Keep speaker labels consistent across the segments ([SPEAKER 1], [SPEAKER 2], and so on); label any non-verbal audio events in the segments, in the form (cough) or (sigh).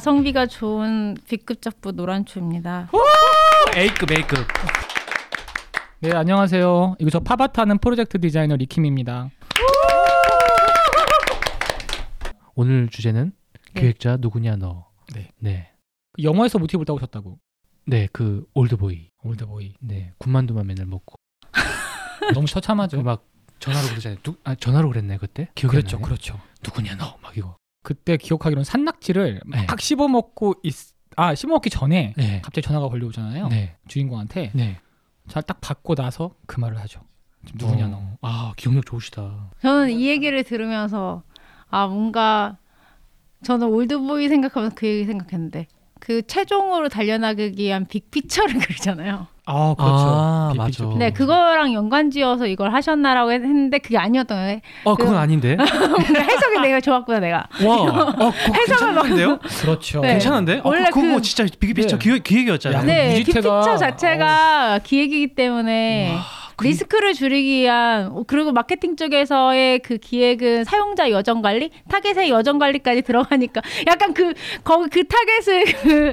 [SPEAKER 1] 가성비가 좋은 B급 잡부 노란초입니다.
[SPEAKER 2] A급 A급.
[SPEAKER 3] 네, 안녕하세요. 이거 저 파바타는 프로젝트 디자이너 리킴입니다.
[SPEAKER 2] 오늘 주제는
[SPEAKER 1] 네.
[SPEAKER 2] 기획자 누구냐 너.
[SPEAKER 3] 네.
[SPEAKER 2] 네.
[SPEAKER 3] 그 영화에서 모티브를 따오셨다고.
[SPEAKER 2] 네, 그 올드보이.
[SPEAKER 3] 올드보이.
[SPEAKER 2] 네, 군만두만 맨날 먹고. (laughs)
[SPEAKER 3] 너무 처참하죠.
[SPEAKER 2] 막 전화로 그러잖아요. 누, 아, 전화로 그랬나요 그때? 기억이 안
[SPEAKER 3] 그렇죠,
[SPEAKER 2] 나네.
[SPEAKER 3] 그렇죠.
[SPEAKER 2] 누구냐 너. 막 이거.
[SPEAKER 3] 그때 기억하기로는 산낙지를
[SPEAKER 2] 네.
[SPEAKER 3] 막 씹어 먹고 있, 아 씹어 먹기 전에
[SPEAKER 2] 네.
[SPEAKER 3] 갑자기 전화가 걸려오잖아요.
[SPEAKER 2] 네.
[SPEAKER 3] 주인공한테
[SPEAKER 2] 네.
[SPEAKER 3] 잘딱 받고 나서 그 말을 하죠. 지금 누구냐 너.
[SPEAKER 2] 어, 아, 기억력 좋으시다.
[SPEAKER 1] 저는 이 얘기를 들으면서 아 뭔가 저는 올드보이 생각하면서 그 얘기 생각했는데 그 최종으로 달려나가기 위한 빅피처를 (laughs) 그리잖아요.
[SPEAKER 3] 아 그렇죠.
[SPEAKER 2] 아. 맞아.
[SPEAKER 1] 네, 그거랑 연관지어서 이걸 하셨나라고 했는데 그게 아니었던 거예요.
[SPEAKER 2] 어, 그 건 아닌데. (laughs)
[SPEAKER 1] 뭔가 해석이 내가 좋았구나 내가.
[SPEAKER 2] 와. 어, (laughs) 그거 괜찮은데요?
[SPEAKER 3] 그렇죠.
[SPEAKER 1] 네.
[SPEAKER 2] 괜찮은데? 어,
[SPEAKER 1] 원래
[SPEAKER 2] 그, 그거
[SPEAKER 1] 그-
[SPEAKER 2] 진짜 big picture
[SPEAKER 3] 네.
[SPEAKER 2] 기획, 기획이었잖아요.
[SPEAKER 3] 야,
[SPEAKER 1] 네,
[SPEAKER 3] 뮤지테가-
[SPEAKER 1] 빅피처 자체가 기획이기 때문에
[SPEAKER 2] 그-
[SPEAKER 1] 리스크를 줄이기 위한 어, 그리고 마케팅 쪽에서의 그 기획은 사용자 여정 관리, 타겟의 여정 관리까지 들어가니까 (laughs) 약간 그 거기 그 타겟을 (laughs) 그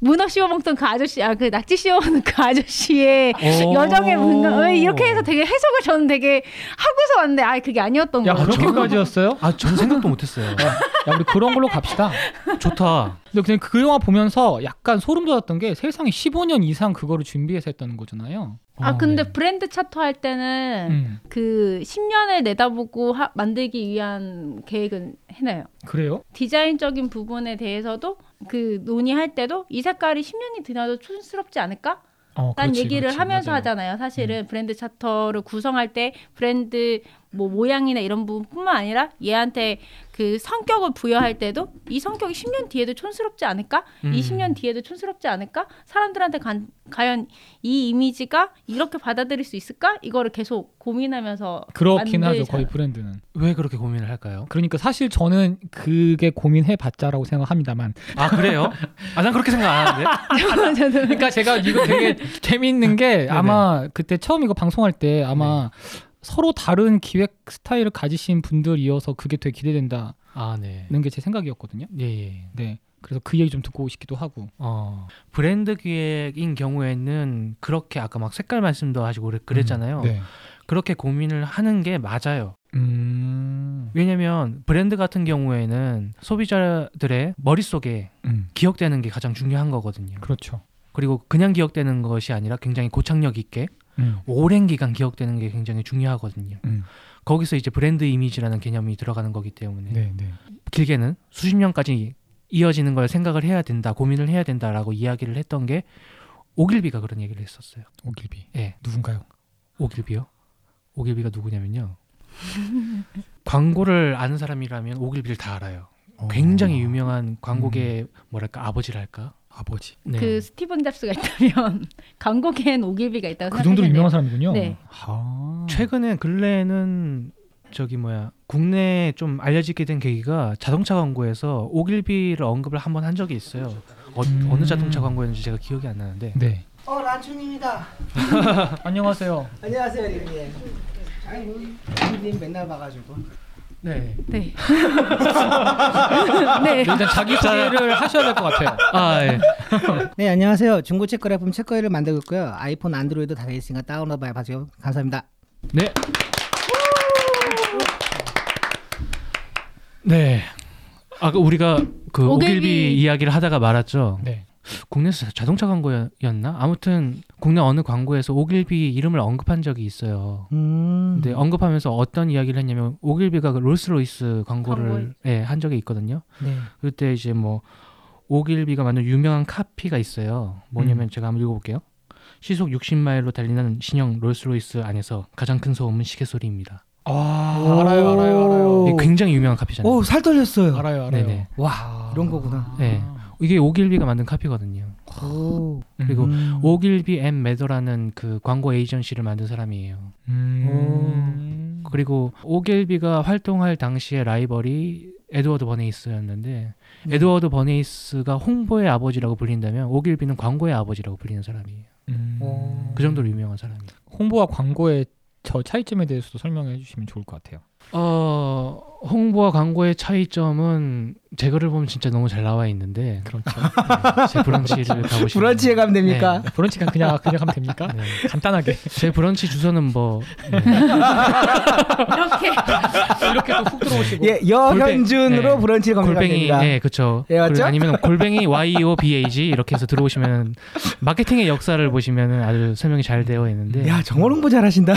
[SPEAKER 1] 문어 씌워 먹던 그 아저씨, 아 그 낙지 씌워 먹는 그 아저씨의
[SPEAKER 2] 오.
[SPEAKER 1] 여정의 왜 이렇게 해서 되게 해석을 저는 되게 하고서 왔는데 아 그게 아니었던
[SPEAKER 3] 야
[SPEAKER 1] 거예요.
[SPEAKER 3] 그렇게까지였어요?
[SPEAKER 2] 아, 전 생각도 못했어요.
[SPEAKER 3] 야 우리 그런 걸로 갑시다.
[SPEAKER 2] 좋다.
[SPEAKER 3] 근데 그냥 그 영화 보면서 약간 소름 돋았던 게 세상에 15년 이상 그거를 준비해서 했다는 거잖아요.
[SPEAKER 1] 아
[SPEAKER 2] 어,
[SPEAKER 1] 근데
[SPEAKER 2] 네.
[SPEAKER 1] 브랜드 차트 할 때는
[SPEAKER 3] 음.
[SPEAKER 1] 그 10년을 내다보고 하- 만들기 위한 계획은 해놔요.
[SPEAKER 3] 그래요?
[SPEAKER 1] 디자인적인 부분에 대해서도 그 논의할 때도 이 색깔이 10년이 지나도 촌스럽지 않을까?
[SPEAKER 3] 어,
[SPEAKER 1] 딴
[SPEAKER 3] 그렇지,
[SPEAKER 1] 얘기를
[SPEAKER 3] 그렇지,
[SPEAKER 1] 하면서
[SPEAKER 3] 맞아요. 음.
[SPEAKER 1] 하잖아요. 사실은 브랜드 차터를 구성할 때 브랜드 뭐 모양이나 이런 부분뿐만 아니라 얘한테 그 성격을 부여할 때도 이 성격이 10년 뒤에도 촌스럽지 않을까?
[SPEAKER 2] 음.
[SPEAKER 1] 20년 뒤에도 촌스럽지 않을까? 사람들한테 간- 과연 이 이미지가 이렇게 받아들일 수 있을까? 이거를 계속 고민하면서
[SPEAKER 3] 그렇긴 하죠.
[SPEAKER 1] 만들잖아요.
[SPEAKER 3] 거의 브랜드는.
[SPEAKER 2] 왜 그렇게 고민을 할까요?
[SPEAKER 3] 그러니까 사실 저는 그게 고민해 봤자라고 생각합니다만.
[SPEAKER 2] 아, 그래요? (laughs) 아, 난 그렇게 생각 안 하는데. (laughs)
[SPEAKER 1] 저도
[SPEAKER 3] 그러니까 제가 이거 되게 (laughs) 재밌는 게 아마 그때 처음 이거 방송할 때 아마 서로 다른 기획 스타일을 가지신 분들이어서 그게 되게 기대된다는
[SPEAKER 2] 아, 네.
[SPEAKER 3] 게제 생각이었거든요.
[SPEAKER 2] 예, 예.
[SPEAKER 3] 네. 그래서 그 얘기 좀 듣고 싶기도 하고.
[SPEAKER 2] 어, 브랜드 기획인 경우에는 그렇게 아까 막 색깔 말씀도 하시고 그랬- 그랬잖아요.
[SPEAKER 3] 네.
[SPEAKER 2] 그렇게 고민을 하는 게 맞아요.
[SPEAKER 3] 음.
[SPEAKER 2] 왜냐면 브랜드 같은 경우에는 소비자들의 머릿속에
[SPEAKER 3] 음.
[SPEAKER 2] 기억되는 게 가장 중요한 거거든요.
[SPEAKER 3] 그렇죠.
[SPEAKER 2] 그리고 그냥 기억되는 것이 아니라 굉장히 고착력 있게
[SPEAKER 3] 음.
[SPEAKER 2] 오랜 기간 기억되는 게 굉장히 중요하거든요.
[SPEAKER 3] 음.
[SPEAKER 2] 거기서 이제 브랜드 이미지라는 개념이 들어가는 거기 때문에
[SPEAKER 3] 네, 네.
[SPEAKER 2] 길게는 수십 년까지 이어지는 걸 생각을 해야 된다, 고민을 해야 된다라고 이야기를 했던 게 오길비가 그런 얘기를 했었어요.
[SPEAKER 3] 오길비.
[SPEAKER 2] 예,
[SPEAKER 3] 누군가요?
[SPEAKER 2] 오길비요. 오길비가 누구냐면요. (laughs) 광고를 아는 사람이라면 오길비를 다 알아요. 굉장히
[SPEAKER 3] 어.
[SPEAKER 2] 유명한 광고계 뭐랄까 아버지랄까.
[SPEAKER 3] 아버지.
[SPEAKER 2] 네.
[SPEAKER 1] 그 스티븐 잡스가 있다면 (laughs) 광고계엔 오길비가 있다고
[SPEAKER 3] 그 정도로. 유명한 사람이군요.
[SPEAKER 1] 네.
[SPEAKER 3] 아.
[SPEAKER 2] 최근에 근래에는 저기 뭐야 국내에 좀 알려지게 된 계기가 자동차 광고에서 오길비를 언급을 한 번 한 적이 있어요. 어,
[SPEAKER 3] 음.
[SPEAKER 2] 어느 자동차 광고였는지 제가 기억이 안 나는데.
[SPEAKER 3] 네.
[SPEAKER 4] 어 란춘입니다. (laughs)
[SPEAKER 3] 안녕하세요.
[SPEAKER 4] 안녕하세요 리님. 아이고 리님 맨날 봐가지고.
[SPEAKER 2] 네.
[SPEAKER 1] 네. (laughs) 네.
[SPEAKER 3] 일단 자기 소개를 하셔야 될 것 같아요.
[SPEAKER 2] 아 예. (laughs)
[SPEAKER 4] 네 안녕하세요. 중고 체크 제품 체크를 만들고 있고요. 아이폰 안드로이드 다 있으니까 다운로드 많이 봐주세요. 감사합니다.
[SPEAKER 2] 네. 네. 아까 우리가 그
[SPEAKER 1] 오길비.
[SPEAKER 2] 오길비 이야기를 하다가 말았죠.
[SPEAKER 3] 네.
[SPEAKER 2] 국내에서 자동차 광고였나? 아무튼 국내 어느 광고에서 오길비 이름을 언급한 적이 있어요.
[SPEAKER 4] 음.
[SPEAKER 2] 근데 언급하면서 어떤 이야기를 했냐면 오길비가 그 롤스로이스 광고를
[SPEAKER 1] 광고를.
[SPEAKER 2] 예, 한 적이 있거든요.
[SPEAKER 4] 네.
[SPEAKER 2] 그때 이제 뭐 오길비가 만든 유명한 카피가 있어요. 뭐냐면 제가 한번 읽어볼게요. 시속 60마일로 달리는 신형 롤스로이스 안에서 가장 큰 소음은 시계 소리입니다.
[SPEAKER 3] 아, 알아요, 알아요, 알아요.
[SPEAKER 2] 이게 굉장히 유명한 카피잖아요.
[SPEAKER 4] 오 살 떨렸어요.
[SPEAKER 3] 알아요, 알아요.
[SPEAKER 2] 네네.
[SPEAKER 4] 와 이런 거구나.
[SPEAKER 2] 네. 이게 오길비가 만든 카피거든요.
[SPEAKER 4] 오.
[SPEAKER 2] 그리고
[SPEAKER 4] 음.
[SPEAKER 2] 오길비 앤 매더라는 그 광고 에이전시를 만든 사람이에요.
[SPEAKER 3] 음.
[SPEAKER 2] 그리고 오길비가 활동할 당시의 라이벌이 에드워드 버네이스였는데
[SPEAKER 4] 네.
[SPEAKER 2] 에드워드 버네이스가 홍보의 아버지라고 불린다면 오길비는 광고의 아버지라고 불리는 사람이에요.
[SPEAKER 3] 음.
[SPEAKER 4] 오.
[SPEAKER 2] 그 정도로 유명한 사람이에요.
[SPEAKER 3] 홍보와 광고의 저 차이점에 대해서도 설명해 주시면 좋을 것 같아요.
[SPEAKER 2] 어 홍보와 광고의 차이점은 제 글을 보면 진짜 너무 잘 나와 있는데
[SPEAKER 3] 그렇죠.
[SPEAKER 2] 네, 제 브런치를 (laughs) 가보시면
[SPEAKER 4] 브런치에 가면 됩니까?
[SPEAKER 2] 네.
[SPEAKER 3] 브런치가 그냥 그냥 하면 됩니까?
[SPEAKER 2] 네.
[SPEAKER 3] 간단하게
[SPEAKER 2] 제 브런치 주소는 뭐 네.
[SPEAKER 1] 이렇게
[SPEAKER 3] 이렇게 또 훅 들어오시고
[SPEAKER 4] 예, 여현준으로
[SPEAKER 2] 네.
[SPEAKER 4] 브런치를 검색하면
[SPEAKER 2] 골뱅이
[SPEAKER 4] 됩니다.
[SPEAKER 2] 네 그렇죠.
[SPEAKER 4] 예, 맞죠?
[SPEAKER 2] 아니면 골뱅이 Y O B A G 이렇게 해서 들어오시면 마케팅의 역사를 보시면 아주 설명이 잘 되어 있는데
[SPEAKER 4] 야, 정말 홍보 잘하신다.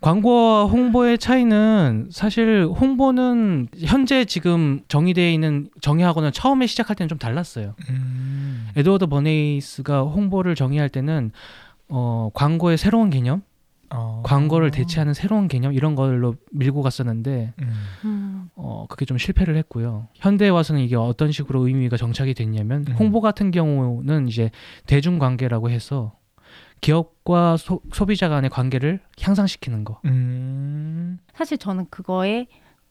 [SPEAKER 2] 광고와 홍보의 차이는 사실 홍보는 현재 지금 정의되어 있는 정의하고는 처음에 시작할 때는 좀 달랐어요.
[SPEAKER 3] 음.
[SPEAKER 2] 에드워드 버네이스가 홍보를 정의할 때는 어, 광고의 새로운 개념,
[SPEAKER 3] 어.
[SPEAKER 2] 광고를 대체하는 새로운 개념 이런 걸로 밀고 갔었는데
[SPEAKER 3] 음.
[SPEAKER 1] 음.
[SPEAKER 2] 어, 그게 좀 실패를 했고요. 현대에 와서는 이게 어떤 식으로 의미가 정착이 됐냐면
[SPEAKER 3] 음.
[SPEAKER 2] 홍보 같은 경우는 이제 대중관계라고 해서 기업과 소, 소비자 간의 관계를 향상시키는 거.
[SPEAKER 3] 음.
[SPEAKER 1] 사실 저는 그거에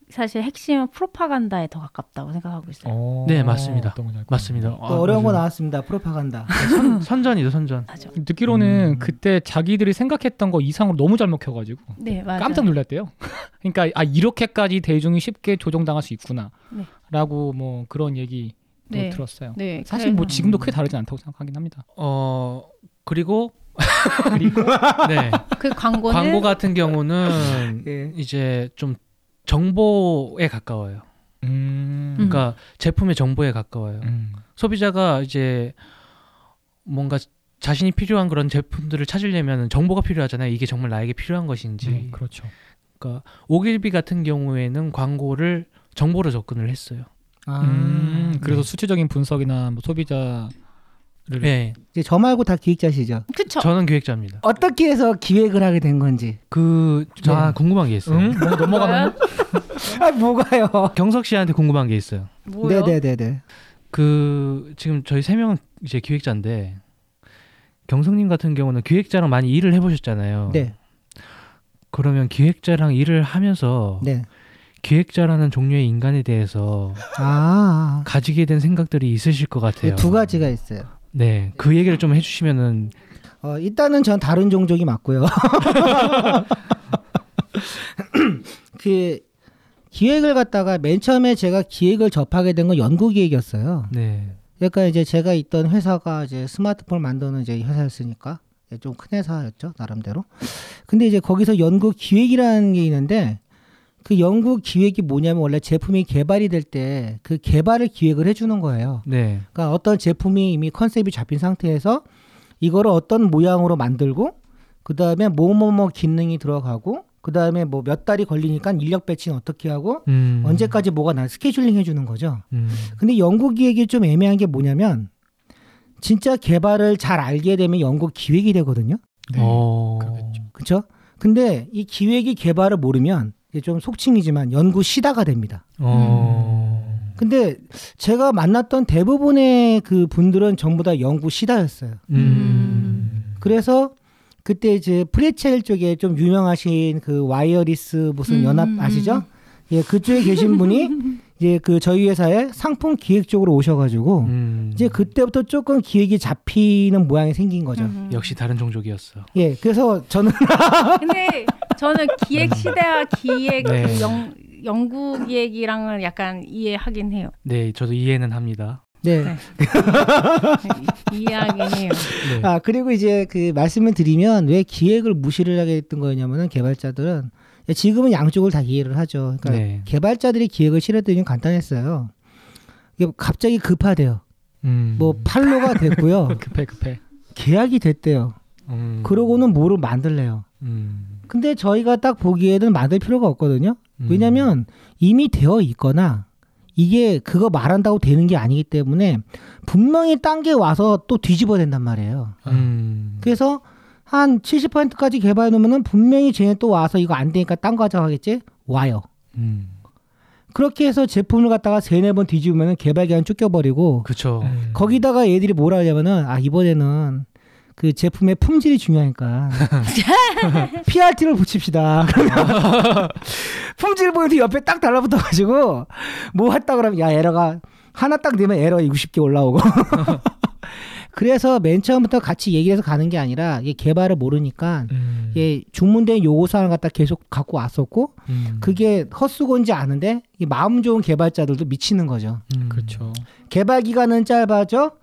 [SPEAKER 1] 사실 핵심은 프로파간다에 더 가깝다고 생각하고 있어요.
[SPEAKER 3] 어.
[SPEAKER 2] 네, 맞습니다. 맞습니다.
[SPEAKER 3] 같아요.
[SPEAKER 2] 아,
[SPEAKER 4] 또 어려운 거
[SPEAKER 2] 맞아요.
[SPEAKER 4] 나왔습니다. 프로파간다.
[SPEAKER 2] 선, (laughs) 선전이죠, 선전.
[SPEAKER 1] 맞아.
[SPEAKER 3] 듣기로는
[SPEAKER 2] 음.
[SPEAKER 3] 그때 자기들이 생각했던 거 이상으로 너무 잘 먹혀가지고
[SPEAKER 1] 네, 맞아.
[SPEAKER 3] 깜짝 놀랐대요. (laughs) 그러니까 아 이렇게까지 대중이 쉽게 조종당할 수 있구나.
[SPEAKER 1] 네.
[SPEAKER 3] 라고 뭐 그런 얘기 도
[SPEAKER 1] 네.
[SPEAKER 3] 들었어요.
[SPEAKER 1] 네,
[SPEAKER 3] 사실 뭐
[SPEAKER 1] 그래서-
[SPEAKER 3] 지금도 크게 다르진 않다고 생각하긴 합니다.
[SPEAKER 2] 어 그리고
[SPEAKER 3] 그리고
[SPEAKER 2] 네
[SPEAKER 1] 그 광고는
[SPEAKER 2] 광고 같은 경우는
[SPEAKER 4] 예.
[SPEAKER 2] 이제 좀 정보에 가까워요.
[SPEAKER 3] 음.
[SPEAKER 2] 그러니까 제품의 정보에 가까워요.
[SPEAKER 3] 음.
[SPEAKER 2] 소비자가 이제 뭔가 자신이 필요한 그런 제품들을 찾으려면 정보가 필요하잖아요. 이게 정말 나에게 필요한 것인지.
[SPEAKER 3] 네, 그렇죠.
[SPEAKER 2] 그러니까 오길비 같은 경우에는 광고를 정보로 접근을 했어요.
[SPEAKER 4] 아,
[SPEAKER 3] 음, 그래서
[SPEAKER 2] 네.
[SPEAKER 3] 수치적인 분석이나 뭐 소비자를
[SPEAKER 2] 네,
[SPEAKER 4] 이제 저 말고 다 기획자시죠.
[SPEAKER 1] 그쵸.
[SPEAKER 2] 저는 기획자입니다.
[SPEAKER 4] 어떻게 해서 기획을 하게 된 건지.
[SPEAKER 2] 그, 저
[SPEAKER 4] 네.
[SPEAKER 2] 궁금한 게 있어요.
[SPEAKER 3] 응? 뭐 넘어가면 (laughs)
[SPEAKER 4] 아, 뭐가요?
[SPEAKER 2] 경석 씨한테 궁금한 게 있어요.
[SPEAKER 1] 뭐요?
[SPEAKER 4] 네네네네.
[SPEAKER 2] 그 지금 저희 세 명은 이제 기획자인데 경석님 같은 경우는 기획자랑 많이 일을 해보셨잖아요.
[SPEAKER 4] 네,
[SPEAKER 2] 그러면 기획자랑 일을 하면서
[SPEAKER 4] 네.
[SPEAKER 2] 기획자라는 종류의 인간에 대해서
[SPEAKER 4] 아,
[SPEAKER 2] 가지게 된 생각들이 있으실 것 같아요.
[SPEAKER 4] 두 가지가 있어요.
[SPEAKER 2] 네, 그 얘기를 좀 해주시면은
[SPEAKER 4] 어, 일단은 전 다른 종족이 맞고요. (laughs) 그 기획을 갖다가 맨 처음에 제가 기획을 접하게 된 건 연구 기획이었어요.
[SPEAKER 2] 네,
[SPEAKER 4] 그러니까 이제 제가 있던 회사가 이제 스마트폰을 만드는 이제 회사였으니까 좀 큰 회사였죠 나름대로. 근데 이제 거기서 연구 기획이라는 게 있는데 그 연구 기획이 뭐냐면 원래 제품이 개발이 될 때 그 개발을 기획을 해주는 거예요.
[SPEAKER 2] 네,
[SPEAKER 4] 그러니까 어떤 제품이 이미 컨셉이 잡힌 상태에서 이거를 어떤 모양으로 만들고 그 다음에 뭐뭐뭐 기능이 들어가고 그 다음에 뭐 몇 달이 걸리니까 인력 배치는 어떻게 하고
[SPEAKER 2] 음,
[SPEAKER 4] 언제까지 뭐가 나 스케줄링 해주는 거죠.
[SPEAKER 2] 음,
[SPEAKER 4] 근데 연구 기획이 좀 애매한 게 뭐냐면 진짜 개발을 잘 알게 되면 연구 기획이 되거든요.
[SPEAKER 3] 네.
[SPEAKER 4] 그렇죠? 근데 이 기획이 개발을 모르면 좀 속칭이지만 연구 시다가 됩니다.
[SPEAKER 2] 어,
[SPEAKER 4] 근데 제가 만났던 대부분의 그 분들은 전부 다 연구 시다였어요.
[SPEAKER 2] 음,
[SPEAKER 4] 그래서 그때 이제 프레첼 쪽에 좀 유명하신 그 와이어리스 무슨
[SPEAKER 1] 음,
[SPEAKER 4] 연합
[SPEAKER 1] 음,
[SPEAKER 4] 아시죠?
[SPEAKER 1] 음.
[SPEAKER 4] 예, 그쪽에 계신 분이 (laughs) 이제 그 저희 회사에 상품 기획 쪽으로 오셔가지고
[SPEAKER 2] 음,
[SPEAKER 4] 이제 그때부터 조금 기획이 잡히는 모양이 생긴 거죠.
[SPEAKER 1] 음.
[SPEAKER 2] 역시 다른 종족이었어.
[SPEAKER 4] 예, 그래서 저는 (laughs)
[SPEAKER 1] 근데 저는 기획 시대와 기획
[SPEAKER 2] 네.
[SPEAKER 1] 그 연, 연구 기획이랑은 약간 이해하긴 해요.
[SPEAKER 2] 네, 저도 이해는 합니다.
[SPEAKER 4] 네.
[SPEAKER 1] 네. (laughs) 이해하긴 해요.
[SPEAKER 2] 네,
[SPEAKER 4] 아 그리고 이제 그 말씀을 드리면 왜 기획을 무시를 하게 됐던 거냐면은 개발자들은 지금은 양쪽을 다 이해를 하죠. 그러니까
[SPEAKER 2] 네,
[SPEAKER 4] 개발자들이 기획을 좀 간단했어요. 이게 갑자기 급하대요.
[SPEAKER 2] 음,
[SPEAKER 4] 뭐 팔로가 됐고요. (laughs)
[SPEAKER 3] 급해 급해.
[SPEAKER 4] 계약이 됐대요.
[SPEAKER 2] 음,
[SPEAKER 4] 그러고는 뭐를 만들래요.
[SPEAKER 2] 음,
[SPEAKER 4] 근데 저희가 딱 보기에는 만들 필요가 없거든요.
[SPEAKER 2] 음,
[SPEAKER 4] 왜냐면 이미 되어 있거나 이게 그거 말한다고 되는 게 아니기 때문에 분명히 딴 게 와서 또 뒤집어야 된단 말이에요.
[SPEAKER 2] 음,
[SPEAKER 4] 그래서 한 70%까지 개발해 놓으면은 분명히 쟤네 또 와서 이거 안 되니까 딴 거 하자고 하겠지? 와요.
[SPEAKER 2] 음,
[SPEAKER 4] 그렇게 해서 제품을 갖다가 세네 번 뒤집으면은 개발 기간 쫓겨버리고
[SPEAKER 2] 그쵸.
[SPEAKER 3] 음.
[SPEAKER 4] 거기다가 얘들이 뭐라 하냐면은 아 이번에는 그 제품의 품질이 중요하니까 (laughs) PRT를 붙입시다. 품질 보이도 옆에 딱 달라붙어가지고 뭐 했다 그러면 야 에러가 하나 딱 내면 에러 60개 올라오고 (laughs) 그래서 맨 처음부터 같이 얘기해서 가는 게 아니라 이게 개발을 모르니까
[SPEAKER 3] 음.
[SPEAKER 4] 이게 주문된 요구 사항을 갖다 계속 갖고 왔었고
[SPEAKER 2] 음.
[SPEAKER 4] 그게 헛수고인지 아는데 이 마음 좋은 개발자들도 미치는 거죠.
[SPEAKER 2] 음.
[SPEAKER 3] 그렇죠.
[SPEAKER 4] 개발 기간은 짧아져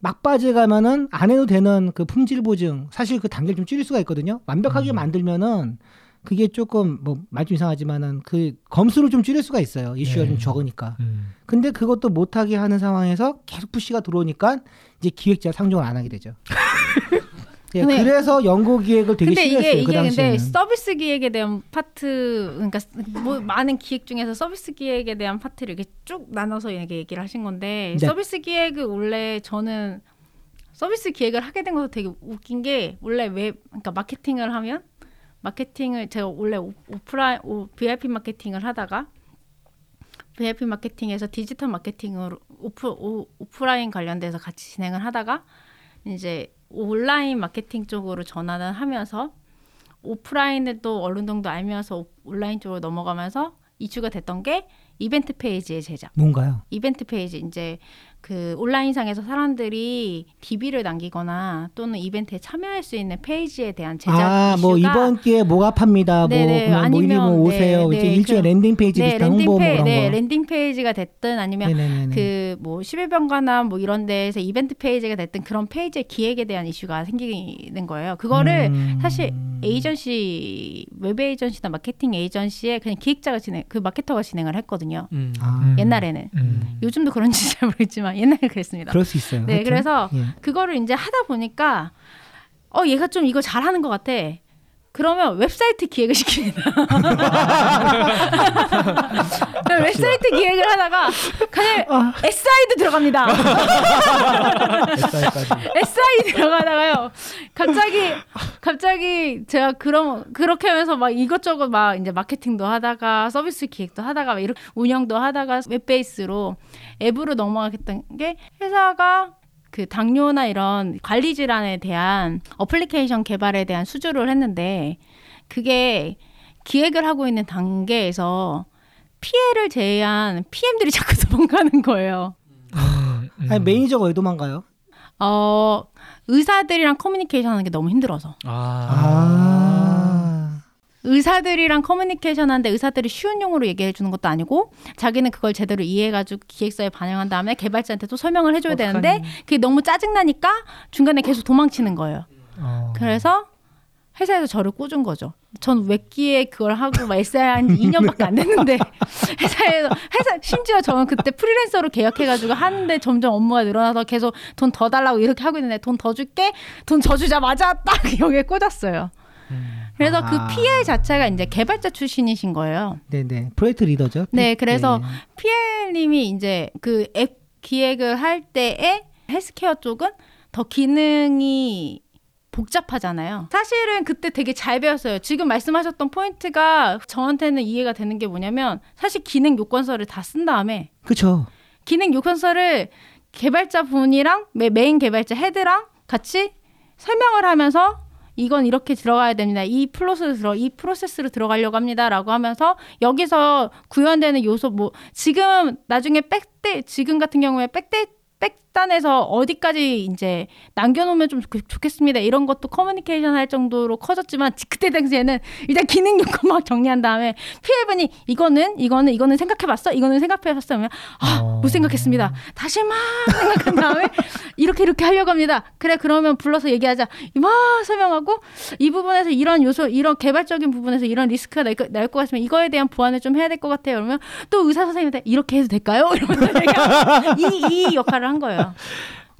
[SPEAKER 4] 막바지에 가면은 안 해도 되는 그 품질 보증 사실 그 단계를 좀 줄일 수가 있거든요. 완벽하게
[SPEAKER 3] 음.
[SPEAKER 4] 만들면은 그게 조금 뭐 말 좀 이상하지만은 그 검수를 좀 줄일 수가 있어요. 이슈가
[SPEAKER 3] 네.
[SPEAKER 4] 좀 적으니까.
[SPEAKER 3] 음.
[SPEAKER 4] 근데 그것도 못하게 하는 상황에서 계속 푸시가 들어오니까 이제 기획자 상종을 안 하게 되죠. (laughs) 예,
[SPEAKER 1] 근데-
[SPEAKER 4] 그래서 연구 기획을 되게
[SPEAKER 1] 근데
[SPEAKER 4] 싫어했어요.
[SPEAKER 1] 이게
[SPEAKER 4] 그
[SPEAKER 1] 이게 근데
[SPEAKER 4] 당시에는.
[SPEAKER 1] 서비스 기획에 대한 파트 그러니까 뭐 많은 기획 중에서 서비스 기획에 대한 파트를 이렇게 쭉 나눠서 이렇게 얘기를 하신 건데
[SPEAKER 4] 네.
[SPEAKER 1] 서비스 기획을 원래 저는 서비스 기획을 하게 된 것도 되게 웃긴 게 원래 웹 그러니까 마케팅을 하면 마케팅을 제가 원래 오- 오프라인 오, VIP 마케팅을 하다가 VIP 마케팅에서 디지털 마케팅으로 오프 오, 오프라인 관련돼서 같이 진행을 하다가 이제 온라인 마케팅 쪽으로 전환을 하면서 오프라인을 또 어느 정도 알면서 오- 온라인 쪽으로 넘어가면서 이슈가 됐던 게 이벤트 페이지의 제작.
[SPEAKER 4] 뭔가요?
[SPEAKER 1] 이벤트 페이지 이제 그 온라인상에서 사람들이 DB를 남기거나 또는 이벤트에 참여할 수 있는 페이지에 대한 제작
[SPEAKER 4] 아, 뭐
[SPEAKER 1] 이슈가
[SPEAKER 4] 이번 기회에 뭐가 팝니다. 뭐
[SPEAKER 1] 네네,
[SPEAKER 4] 그냥 뭐 이리 뭐
[SPEAKER 1] 아니면,
[SPEAKER 4] 오세요.
[SPEAKER 1] 네,
[SPEAKER 4] 이제
[SPEAKER 1] 네,
[SPEAKER 4] 일종의
[SPEAKER 1] 그-
[SPEAKER 4] 랜딩 페이지
[SPEAKER 1] 네,
[SPEAKER 4] 비슷한
[SPEAKER 1] 랜딩
[SPEAKER 4] 홍보
[SPEAKER 1] 뭐페
[SPEAKER 4] 그런
[SPEAKER 1] 네,
[SPEAKER 4] 거.
[SPEAKER 1] 랜딩 페이지가 됐든 아니면. 그 뭐 11병가나 뭐 이런 데에서 이벤트 페이지가 됐든 그런 페이지의 기획에 대한 이슈가 생기는 거예요. 그거를
[SPEAKER 4] 음.
[SPEAKER 1] 사실 에이전시 웹 에이전시나 마케팅 에이전시에 그냥 기획자가 진행 그 마케터가 진행을 했거든요.
[SPEAKER 2] 음.
[SPEAKER 4] 아,
[SPEAKER 1] 옛날에는
[SPEAKER 3] 음.
[SPEAKER 1] 요즘도 그런지 잘 모르겠지만 옛날에 그랬습니다.
[SPEAKER 4] 그럴 수 있어요.
[SPEAKER 1] 네,
[SPEAKER 4] 하여튼.
[SPEAKER 1] 그래서
[SPEAKER 4] 예.
[SPEAKER 1] 그거를 이제 하다 보니까 어 얘가 좀 이거 잘하는 것 같아. 그러면 웹사이트 기획을 시킵니다. (laughs) 웹사이트 기획을 하다가 그냥 SI도 들어갑니다.
[SPEAKER 3] SI
[SPEAKER 1] 들어가다가요. 갑자기 갑자기 제가 그럼 그렇게 하면서 막 이것저것 막 이제 마케팅도 하다가 서비스 기획도 하다가 막 이렇게 운영도 하다가 웹 베이스로 앱으로 넘어가게 됐던 게 회사가 그 당뇨나 이런 관리 질환에 대한 어플리케이션 개발에 대한 수주를 했는데 그게 기획을 하고 있는 단계에서 피해를 제외한 PM들이 (laughs) 자꾸 도망가는 거예요.
[SPEAKER 3] 음, 음.
[SPEAKER 4] 아니 매니저가 왜 도망가요?
[SPEAKER 1] 어, 의사들이랑 커뮤니케이션 하는 게 너무 힘들어서.
[SPEAKER 2] 아.
[SPEAKER 4] 아.
[SPEAKER 1] 의사들이랑 커뮤니케이션 하는데 의사들이 쉬운 용어로 얘기해 주는 것도 아니고 자기는 그걸 제대로 이해해가지고 기획서에 반영한 다음에 개발자한테 또 설명을 해줘야 되는데 그게 너무 짜증나니까 중간에 계속 도망치는 거예요.
[SPEAKER 3] 어.
[SPEAKER 1] 그래서 회사에서 저를 꽂은 거죠. 전 웹기에 그걸 하고 한지 2년밖에 안 됐는데 (laughs) 회사에서 회사 심지어 저는 그때 프리랜서로 계약해가지고 하는데 점점 업무가 늘어나서 계속 돈 더 달라고 이렇게 하고 있는데 돈 더 줄게 돈 더 주자마자 딱 여기에 꽂았어요. 그래서
[SPEAKER 4] 아.
[SPEAKER 1] 그 PL 자체가 이제 개발자 출신이신 거예요.
[SPEAKER 4] 네네. 프로젝트 리더죠.
[SPEAKER 1] 네, 그래서
[SPEAKER 4] 네.
[SPEAKER 1] PL님이 이제 그 앱 기획을 할 때에 헬스케어 쪽은 더 기능이 복잡하잖아요. 사실은 그때 되게 잘 배웠어요. 지금 말씀하셨던 포인트가 저한테는 이해가 되는 게 뭐냐면 사실 기능 요건서를 다 쓴 다음에
[SPEAKER 4] 그쵸.
[SPEAKER 1] 기능 요건서를 개발자 분이랑 메- 메인 개발자 헤드랑 같이 설명을 하면서 이건 이렇게 들어가야 됩니다. 이 플로스로 들어 이 프로세스로 들어가려고 합니다라고 하면서 여기서 구현되는 요소 뭐 지금 나중에 backend 지금 같은 경우에 backend 백단에서 어디까지 이제 남겨놓으면 좀 좋, 좋겠습니다. 이런 것도 커뮤니케이션 할 정도로 커졌지만 그때 당시에는 일단 기능 요건 막 정리한 다음에 PL분이 이거는 이거는 이거는 생각해봤어? 이거는 생각해봤어? 그러면 아,
[SPEAKER 3] 어.
[SPEAKER 1] 못 생각했습니다. 다시 막 생각한 다음에 이렇게 이렇게 하려고 합니다. 그래 그러면 불러서 얘기하자. 막 설명하고 이 부분에서 이런 요소, 이런 개발적인 부분에서 이런 리스크가 날 것 같으면 이거에 대한 보완을 좀 해야 될 것 같아요. 그러면 또 의사 선생님한테 이렇게 해도 될까요? (laughs) 이러면서 내가 이, 이 역할을 한 거예요.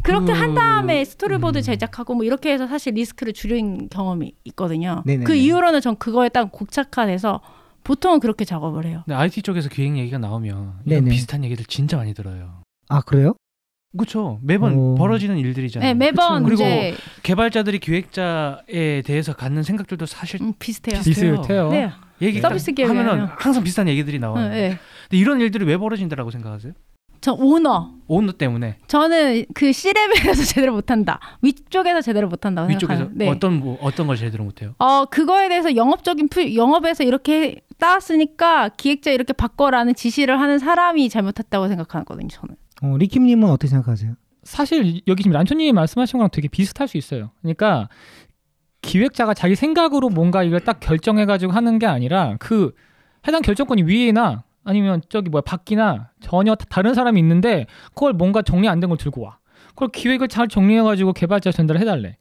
[SPEAKER 1] 그렇게 한 다음에 스토리보드 제작하고 뭐 이렇게 해서 사실 리스크를 줄인 경험이 있거든요.
[SPEAKER 4] 네네네.
[SPEAKER 1] 그 이후로는 전 그거에 딱 고착화돼서 보통은 그렇게 작업을 해요.
[SPEAKER 2] 근데 IT 쪽에서 기획 얘기가 나오면 이런
[SPEAKER 4] 네네.
[SPEAKER 2] 비슷한 얘기들 진짜 많이 들어요.
[SPEAKER 4] 아 그래요?
[SPEAKER 2] 그렇죠. 매번
[SPEAKER 4] 오.
[SPEAKER 2] 벌어지는 일들이잖아요.
[SPEAKER 1] 네, 매번
[SPEAKER 2] 그리고
[SPEAKER 1] 이제
[SPEAKER 2] 개발자들이 기획자에 대해서 갖는 생각들도 사실
[SPEAKER 1] 음, 비슷해요.
[SPEAKER 2] 비슷해요.
[SPEAKER 3] 비슷해요.
[SPEAKER 1] 네.
[SPEAKER 2] 얘기
[SPEAKER 1] 서비스
[SPEAKER 2] 딱
[SPEAKER 1] 기획이에요.
[SPEAKER 2] 하면은 항상 비슷한 얘기들이 나와요.
[SPEAKER 1] 네. 네.
[SPEAKER 2] 근데 이런 일들이 왜 벌어진다라고 생각하세요?
[SPEAKER 1] 저 오너.
[SPEAKER 2] 오너 때문에
[SPEAKER 1] 저는 그 C레벨에서 (laughs) 제대로 못한다. 위쪽에서 제대로 못한다고
[SPEAKER 2] 위쪽에서
[SPEAKER 1] 생각하는. 네.
[SPEAKER 2] 어떤 뭐, 어떤 걸 제대로 못해요?
[SPEAKER 1] 어 그거에 대해서 영업적인 프, 영업에서 이렇게 따왔으니까 기획자 이렇게 바꿔라는 지시를 하는 사람이 잘못했다고 생각하거든요. 저는.
[SPEAKER 4] 어, 리킴님은 어떻게 생각하세요?
[SPEAKER 3] 사실 여기 지금 란초님이 말씀하신 거랑 되게 비슷할 수 있어요. 그러니까 기획자가 자기 생각으로 뭔가 이걸 딱 결정해가지고 하는 게 아니라 그 해당 결정권이 위에나 아니면 저기 뭐야 밖이나 전혀 다- 다른 사람이 있는데 그걸 뭔가 정리 안 된 걸 들고 와. 그걸 기획을 잘 정리해가지고 개발자 전달을 해달래.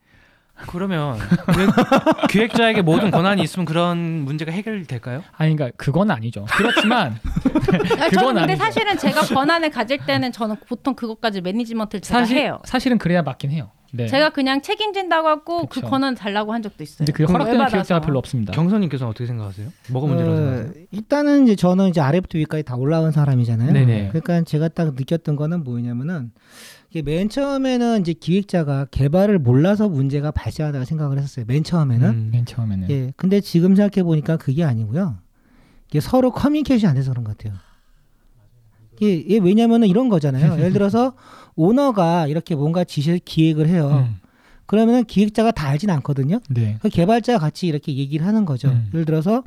[SPEAKER 2] 그러면 왜 (laughs) 기획 자에게 모든 권한이 있으면 그런 문제가 해결될까요?
[SPEAKER 3] 아니 그러니까 그건 아니죠. 그렇지만 (laughs)
[SPEAKER 1] 아,
[SPEAKER 3] 그건
[SPEAKER 1] 저는 근데
[SPEAKER 3] 아니죠.
[SPEAKER 1] 사실은 제가 권한을 가질 때는 저는 보통 그것까지 매니지먼트를 제가
[SPEAKER 3] 사실
[SPEAKER 1] 해요.
[SPEAKER 3] 사실은 그래야 맞긴 해요. 네.
[SPEAKER 1] 제가 그냥 책임진다고 하고 그. 권한 달라고 한 적도 있어요.
[SPEAKER 3] 근데 그
[SPEAKER 1] 그럼
[SPEAKER 3] 허락되는. 기획자가 별로 없습니다.
[SPEAKER 2] 경선님께서는 어떻게 생각하세요? 뭐가 문제라고
[SPEAKER 4] 어,
[SPEAKER 2] 생각하세요?
[SPEAKER 4] 일단은 이제 저는 이제 아래부터 위까지 다 올라온 사람이잖아요.
[SPEAKER 2] 네네.
[SPEAKER 4] 그러니까 제가 딱 느꼈던 거는 뭐냐면은 이게 맨 처음에는 이제 기획자가 개발을 몰라서 문제가 발생하다고 생각을 했었어요. 맨 처음에는.
[SPEAKER 2] 음.
[SPEAKER 3] 맨 처음에는.
[SPEAKER 4] 예. 근데 지금 생각해 보니까 그게 아니고요. 이게 서로 커뮤니케이션이 안 돼서 그런 것 같아요. 이게, 이게 왜냐면은 이런 거잖아요. 예를 들어서 (laughs) 오너가 이렇게 뭔가 지시 기획을 해요.
[SPEAKER 3] 음.
[SPEAKER 4] 그러면은 기획자가 다 알진 않거든요.
[SPEAKER 3] 네.
[SPEAKER 4] 그 개발자가 같이 이렇게 얘기를 하는 거죠.
[SPEAKER 3] 음.
[SPEAKER 4] 예를 들어서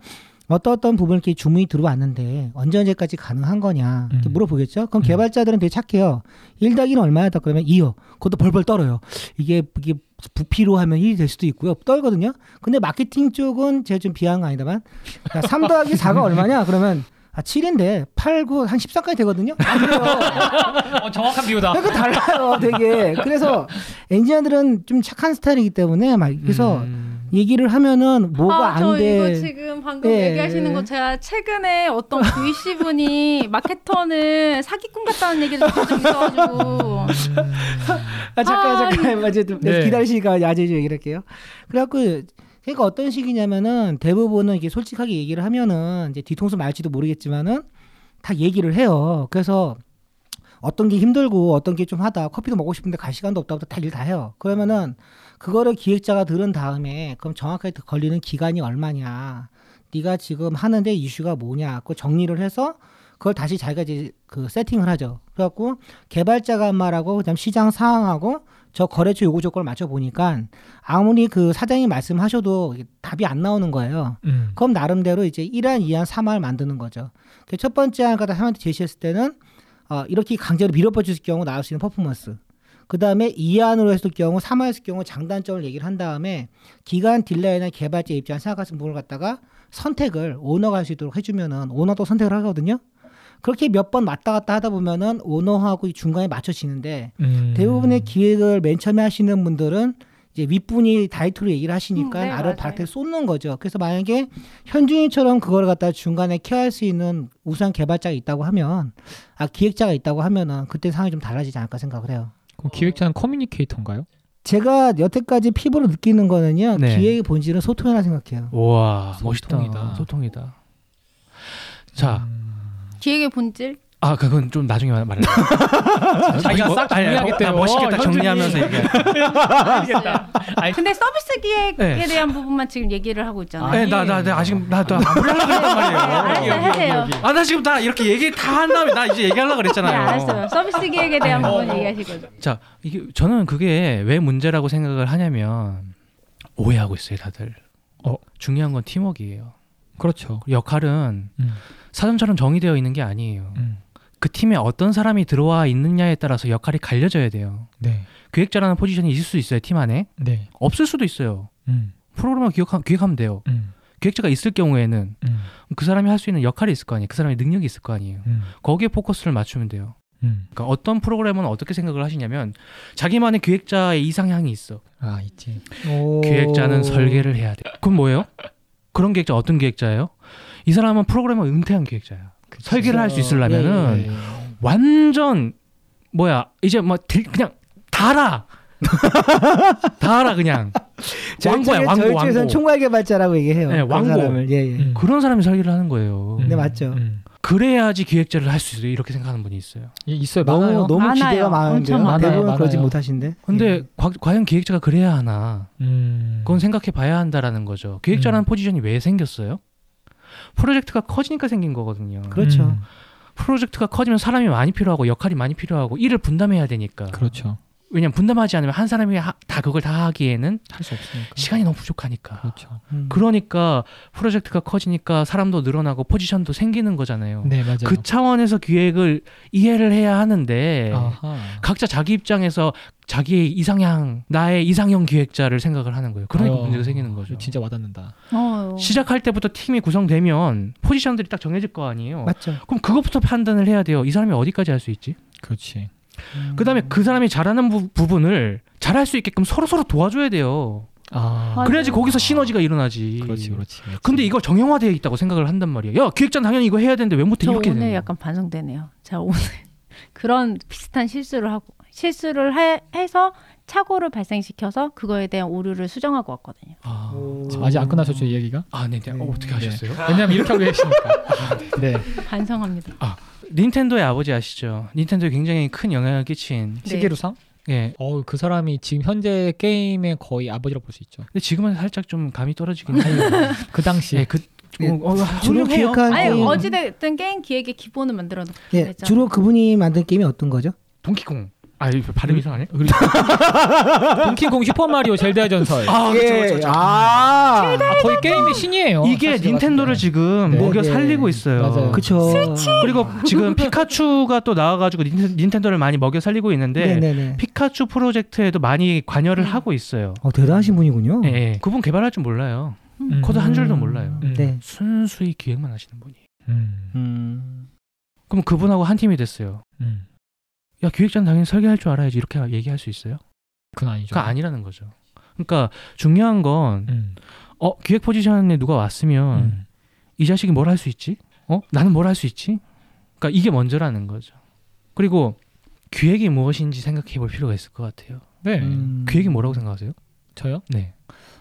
[SPEAKER 4] 어떤 어떤 부분을 이렇게 주문이 들어왔는데 언제 언제까지 가능한 거냐 이렇게
[SPEAKER 3] 음.
[SPEAKER 4] 물어보겠죠. 그럼
[SPEAKER 3] 음.
[SPEAKER 4] 개발자들은 되게 착해요. 1 더하기는 얼마였다 그러면 2요. 그것도 벌벌 떨어요. 이게 이게 부피로 하면 1이 될 수도 있고요. 떨거든요. 근데 마케팅 쪽은 제가 좀 비하한 거 아니다만 야, 3 더하기 4가 얼마냐 그러면 아 7인데 8, 9, 한 14까지 되거든요. 안 돼요.
[SPEAKER 3] 어, 정확한 비유다.
[SPEAKER 4] 그러니까 달라요, 되게. 그래서 엔지니어들은 좀 착한 스타일이기 때문에 막 그래서
[SPEAKER 2] 음.
[SPEAKER 4] 얘기를 하면은 뭐가
[SPEAKER 1] 아,
[SPEAKER 4] 저안 돼.
[SPEAKER 1] 이거 지금 방금
[SPEAKER 4] 예.
[SPEAKER 1] 얘기하시는 거 제가 최근에 어떤 (laughs) VC 분이 마케터는 사기꾼 같다는 얘기를 들은 있어가지고
[SPEAKER 4] 아 잠깐
[SPEAKER 1] 아,
[SPEAKER 4] 잠깐 맞아 좀
[SPEAKER 3] 네.
[SPEAKER 4] 기다리시니까 야제 좀 얘기를 할게요. 그래갖고 그러니까 어떤 식이냐면은 대부분은 이게 솔직하게 얘기를 하면은 이제 뒤통수 말지도 모르겠지만은 다 얘기를 해요. 그래서 어떤 게 힘들고 어떤 게 좀 하다 커피도 먹고 싶은데 갈 시간도 없다고 다일 다 해요. 그러면은 그거를 기획자가 들은 다음에 그럼 정확하게 걸리는 기간이 얼마냐, 네가 지금 하는데 이슈가 뭐냐, 그 정리를 해서 그걸 다시 자기가 이제 그 세팅을 하죠. 그래갖고 개발자가 한 말하고 그다음 시장 상황하고 저 거래처 요구 조건을 맞춰 보니까 아무리 그 사장이 말씀하셔도 답이 안 나오는 거예요.
[SPEAKER 3] 음.
[SPEAKER 4] 그럼 나름대로 이제 1안, 2안, 3안을 만드는 거죠. 그첫 번째 안 갖다 사람한테 제시했을 때는 어, 이렇게 강제로 밀어붙일 경우 나올 수 있는 퍼포먼스. 그 다음에 2안으로 했을 경우, 3안 했을 경우 장단점을 얘기를 한 다음에 기간 delay나 개발자 입장 생각하신 부분을 갖다가 선택을 오너가 할 수 있도록 해주면은 오너도 선택을 하거든요. 그렇게 몇 번 왔다 갔다 하다 보면은 오너하고 이 중간에 맞춰지는데
[SPEAKER 3] 음.
[SPEAKER 4] 대부분의 기획을 맨 처음에 하시는 분들은 이제 윗분이 다이트로 얘기를 하시니까
[SPEAKER 1] 음, 네,
[SPEAKER 4] 아래
[SPEAKER 1] 맞아요.
[SPEAKER 4] 바닥에 쏟는 거죠. 그래서 만약에 현준이처럼 그걸 갖다 중간에 케어할 수 있는 우수한 개발자가 있다고 하면 아 기획자가 있다고 하면은 그때 상황이 좀 달라지지 않을까 생각을 해요.
[SPEAKER 3] 그럼 기획자는 커뮤니케이터인가요?
[SPEAKER 4] 제가 여태까지 피부로 느끼는 거는요.
[SPEAKER 2] 네.
[SPEAKER 4] 기획의 본질은 소통이라 생각해요.
[SPEAKER 2] 우와 멋있다.
[SPEAKER 3] 소통이다.
[SPEAKER 2] 소통이다. 자,
[SPEAKER 3] 음.
[SPEAKER 1] 기획의 본질
[SPEAKER 2] 아 그건 좀 나중에 말- 말할게요. (laughs)
[SPEAKER 3] 자기가
[SPEAKER 2] 뭐-
[SPEAKER 3] 싹 정리하겠대요.
[SPEAKER 2] 나
[SPEAKER 3] 현준이.
[SPEAKER 2] 정리하면서 얘기해. (laughs)
[SPEAKER 3] 알겠다. 아니,
[SPEAKER 1] 근데 서비스 기획에
[SPEAKER 2] 네.
[SPEAKER 1] 대한 부분만 지금 얘기를 하고 있잖아요.
[SPEAKER 2] 네, 나나 나 아직 나나 몰라 그랬단 말이에요.
[SPEAKER 1] 알았어요, 하세요.
[SPEAKER 2] 아나 지금 나 이렇게 얘기 다 한 다음에 나 이제 얘기하려고
[SPEAKER 1] 네,
[SPEAKER 2] 그랬잖아요.
[SPEAKER 1] 알았어요. 서비스 기획에 대한
[SPEAKER 2] 어.
[SPEAKER 1] 부분 얘기하시거든요.
[SPEAKER 2] 자 이게 저는 그게 왜 문제라고 생각을 하냐면 오해하고 있어요 다들.
[SPEAKER 3] 어.
[SPEAKER 2] 중요한 건 팀워크예요.
[SPEAKER 3] 그렇죠.
[SPEAKER 2] 역할은
[SPEAKER 3] 음.
[SPEAKER 2] 사전처럼 정의되어 있는 게 아니에요.
[SPEAKER 3] 음.
[SPEAKER 2] 그 팀에 어떤 사람이 들어와 있느냐에 따라서 역할이 갈려져야 돼요.
[SPEAKER 3] 네.
[SPEAKER 2] 기획자라는 포지션이 있을 수 있어요 팀 안에
[SPEAKER 3] 네.
[SPEAKER 2] 없을 수도 있어요.
[SPEAKER 3] 음.
[SPEAKER 2] 프로그램을 기획하, 기획하면 돼요.
[SPEAKER 3] 음.
[SPEAKER 2] 기획자가 있을 경우에는
[SPEAKER 3] 음.
[SPEAKER 2] 그 사람이 할 수 있는 역할이 있을 거 아니에요. 그 사람의 능력이 있을 거 아니에요.
[SPEAKER 3] 음.
[SPEAKER 2] 거기에 포커스를 맞추면 돼요.
[SPEAKER 3] 음.
[SPEAKER 2] 그러니까 어떤 프로그래머는 어떻게 생각을 하시냐면 자기만의 기획자의 이상향이 있어.
[SPEAKER 3] 아 있지.
[SPEAKER 2] 기획자는 설계를 해야 돼. 그럼 뭐예요? 그런 기획자 어떤 기획자예요? 이 사람은 프로그래머 은퇴한 기획자야. 설계를 할 수 있으려면은
[SPEAKER 4] 예, 예, 예.
[SPEAKER 2] 완전 뭐야 이제 뭐 딜- 그냥 달아. (laughs) 달아 그냥 왕고야 왕고 왕고.
[SPEAKER 4] 총괄 개발자라고 얘기해요.
[SPEAKER 2] 네,
[SPEAKER 4] 그런
[SPEAKER 2] 왕고.
[SPEAKER 4] 사람을. 예, 예.
[SPEAKER 3] 음.
[SPEAKER 2] 그런 사람이 설계를 하는 거예요.
[SPEAKER 4] 네, 맞죠.
[SPEAKER 3] 음.
[SPEAKER 2] 그래야지 기획자를 할 수 있어요. 이렇게 생각하는 분이 있어요.
[SPEAKER 3] 예, 있어요.
[SPEAKER 4] 너무
[SPEAKER 3] 많아요.
[SPEAKER 4] 너무. 기대가
[SPEAKER 1] 많아요.
[SPEAKER 4] 대부분 그러지. 못하신데.
[SPEAKER 2] 근데
[SPEAKER 4] 예.
[SPEAKER 2] 과, 과연 기획자가 그래야 하나?
[SPEAKER 3] 음.
[SPEAKER 2] 그건 생각해 봐야 한다라는 거죠. 기획자라는
[SPEAKER 3] 음.
[SPEAKER 2] 포지션이 왜 생겼어요? 프로젝트가 커지니까 생긴 거거든요.
[SPEAKER 4] 그렇죠.
[SPEAKER 3] 음.
[SPEAKER 2] 프로젝트가 커지면 사람이 많이 필요하고 역할이 많이 필요하고 일을 분담해야 되니까.
[SPEAKER 3] 그렇죠.
[SPEAKER 2] 왜냐면 분담하지 않으면 한 사람이 하- 다 그걸 다 하기에는
[SPEAKER 3] 할수 없으니까.
[SPEAKER 2] 시간이 너무 부족하니까.
[SPEAKER 3] 그렇죠.
[SPEAKER 4] 음.
[SPEAKER 2] 그러니까 프로젝트가 커지니까 사람도 늘어나고 포지션도 생기는 거잖아요.
[SPEAKER 3] 네 맞아요.
[SPEAKER 2] 그 차원에서 기획을 이해를 해야 하는데
[SPEAKER 3] 아하.
[SPEAKER 2] 각자 자기 입장에서 자기의 이상향 나의 이상형 기획자를 생각을 하는 거예요. 그러니까
[SPEAKER 3] 어,
[SPEAKER 2] 문제가 생기는 거죠.
[SPEAKER 3] 진짜 와닿는다.
[SPEAKER 1] 어.
[SPEAKER 2] 시작할 때부터 팀이 구성되면 포지션들이 딱 정해질 거 아니에요.
[SPEAKER 4] 맞죠.
[SPEAKER 2] 그럼 그것부터 판단을 해야 돼요. 이 사람이 어디까지 할 수 있지?
[SPEAKER 3] 그렇지.
[SPEAKER 2] 그다음에 그 사람이 잘하는 부, 부분을 잘할 수 있게끔 서로 서로 도와줘야 돼요.
[SPEAKER 3] 아,
[SPEAKER 1] 맞아요.
[SPEAKER 2] 그래야지 거기서 시너지가 일어나지.
[SPEAKER 3] 그렇지, 그렇지. 그렇지.
[SPEAKER 2] 근데 이걸 정형화되어 있다고 생각을 한단 말이야. 야 기획자는 당연히 이거 해야 되는데 왜 못해
[SPEAKER 1] 저
[SPEAKER 2] 이렇게
[SPEAKER 1] 오늘
[SPEAKER 2] 되는
[SPEAKER 1] 약간 반성되네요. 자 오늘 (laughs) 그런 비슷한 실수를 하고 실수를 해, 해서 착오를 발생시켜서 그거에 대한 오류를 수정하고 왔거든요.
[SPEAKER 2] 아,
[SPEAKER 3] 아직 안 끝나셨죠 이 얘기가?
[SPEAKER 2] 아 네, 네. 어, 어떻게
[SPEAKER 3] 네.
[SPEAKER 2] 하셨어요?
[SPEAKER 3] 왜냐면 이렇게 하고 계시니까. (laughs) 네.
[SPEAKER 1] 반성합니다.
[SPEAKER 2] 닌텐도의 아버지 아시죠? 닌텐도에 굉장히 큰 영향을 끼친.
[SPEAKER 1] 네.
[SPEAKER 3] 시게루상?
[SPEAKER 2] 예.
[SPEAKER 3] 어, 그 사람이 지금 현재 게임의 거의 아버지라고 볼 수 있죠.
[SPEAKER 2] 근데 지금은 살짝 좀 감이 떨어지긴 해요. (laughs)
[SPEAKER 3] 그 당시.
[SPEAKER 2] 예, 그
[SPEAKER 4] 예,
[SPEAKER 2] 어, 어,
[SPEAKER 4] 주로. 기획한
[SPEAKER 1] 아니
[SPEAKER 4] 게임,
[SPEAKER 1] 어찌됐든 게임 기획의 기본을 만들어 놓고
[SPEAKER 4] 예. 주로 그분이 만든 게임이 어떤 거죠?
[SPEAKER 2] 동키콩. 아, 이거 발음 이상하네.
[SPEAKER 3] 동키콩 (laughs) 슈퍼마리오 젤다 전설. 아,
[SPEAKER 2] 아, 그렇죠, 그렇죠.
[SPEAKER 4] 아,
[SPEAKER 3] 거의 게임의 신이에요.
[SPEAKER 2] 이게 닌텐도를. 지금
[SPEAKER 3] 네,
[SPEAKER 2] 먹여
[SPEAKER 4] 네.
[SPEAKER 2] 살리고 있어요.
[SPEAKER 3] 맞아요.
[SPEAKER 4] 그쵸.
[SPEAKER 2] 그리고 지금 피카츄가 또 나와 가지고 닌텐, 닌텐도를 많이 먹여 살리고 있는데
[SPEAKER 4] 네네네.
[SPEAKER 2] 피카츄 프로젝트에도 많이 관여를
[SPEAKER 1] 음.
[SPEAKER 2] 하고 있어요.
[SPEAKER 4] 어, 대단하신 분이군요.
[SPEAKER 2] 예, 예. 그분 개발할 줄 몰라요.
[SPEAKER 3] 음.
[SPEAKER 2] 코드 한 줄도 몰라요.
[SPEAKER 3] 음.
[SPEAKER 4] 네.
[SPEAKER 2] 순수히 기획만 하시는 분이.
[SPEAKER 3] 음.
[SPEAKER 4] 음.
[SPEAKER 2] 그럼 그분하고 한 팀이 됐어요.
[SPEAKER 3] 음.
[SPEAKER 2] 야 기획자는 당연히 설계할 줄 알아야지 이렇게 얘기할 수 있어요?
[SPEAKER 3] 그건 아니죠.
[SPEAKER 2] 그거 아니라는 거죠. 그러니까 중요한 건
[SPEAKER 3] 음.
[SPEAKER 2] 어, 기획 포지션에 누가 왔으면
[SPEAKER 3] 음.
[SPEAKER 2] 이 자식이 뭘 할 수 있지? 어? 나는 뭘 할 수 있지? 그러니까 이게 먼저라는 거죠. 그리고 기획이 무엇인지 생각해 볼 필요가 있을 것 같아요.
[SPEAKER 3] 네.
[SPEAKER 4] 음.
[SPEAKER 2] 기획이 뭐라고 생각하세요?
[SPEAKER 3] 저요?
[SPEAKER 2] 네.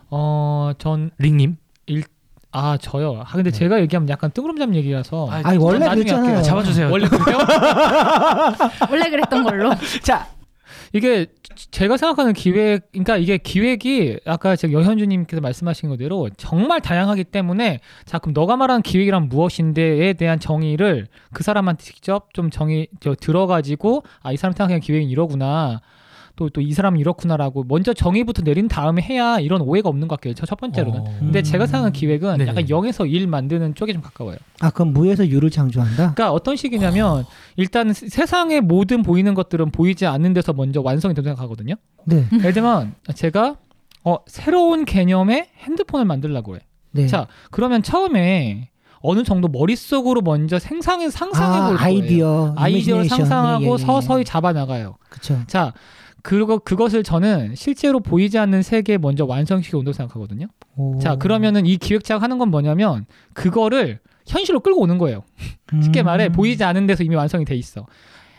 [SPEAKER 3] 어, 전
[SPEAKER 2] 링님?
[SPEAKER 3] 아, 저요. 아, 근데
[SPEAKER 2] 네.
[SPEAKER 3] 제가 얘기하면 약간 뜬구름잡 얘기라서.
[SPEAKER 2] 아,
[SPEAKER 4] 아니, 원래 그랬잖아요.
[SPEAKER 3] 할게요.
[SPEAKER 2] 잡아주세요.
[SPEAKER 3] 원래 그래요? (laughs) (laughs)
[SPEAKER 1] 원래 그랬던 걸로.
[SPEAKER 4] 자,
[SPEAKER 3] 이게 제가 생각하는 기획, 그러니까 이게 기획이 아까 제가 여현주님께서 말씀하신 그대로 정말 다양하기 때문에 자 그럼 너가 말하는 기획이란 무엇인데에 대한 정의를 그 사람한테 직접 좀 정의 저 들어가지고 아 이 사람 생각하는 기획은 이러구나. 또 또 이 사람은 이렇구나라고 먼저 정의부터 내린 다음에 해야 이런 오해가 없는 것 같아요. 저 첫 번째로는.
[SPEAKER 2] 어.
[SPEAKER 3] 근데
[SPEAKER 4] 음.
[SPEAKER 3] 제가 생각하는 기획은
[SPEAKER 2] 네네.
[SPEAKER 3] 약간 0에서 1 만드는 쪽에 좀 가까워요.
[SPEAKER 4] 아 그럼 무에서 유를 창조한다.
[SPEAKER 3] 그러니까 어떤 식이냐면 일단 세상의 모든 보이는 것들은 보이지 않는 데서 먼저 완성이 된다고 생각하거든요.
[SPEAKER 4] 네,
[SPEAKER 3] 예를 들면 제가 어, 새로운 개념의 핸드폰을 만들려고 해.
[SPEAKER 4] 네.
[SPEAKER 3] 자, 그러면 처음에 어느 정도 머릿속으로 먼저 생상해 상상해
[SPEAKER 4] 아,
[SPEAKER 3] 볼 거예요.
[SPEAKER 4] 아이디어,
[SPEAKER 3] 아이디어를
[SPEAKER 4] 이미지네이션.
[SPEAKER 3] 상상하고
[SPEAKER 4] 예, 예, 예.
[SPEAKER 3] 서서히 잡아 나가요.
[SPEAKER 4] 그쵸.
[SPEAKER 3] 자, 그리고 그것을 저는 실제로 보이지 않는 세계에 먼저 완성시켜 온다고 생각하거든요.
[SPEAKER 4] 오.
[SPEAKER 3] 자, 그러면은 이 기획자가 하는 건 뭐냐면 그거를 현실로 끌고 오는 거예요. (laughs) 쉽게
[SPEAKER 4] 음.
[SPEAKER 3] 말해 보이지 않은 데서 이미 완성이 돼 있어.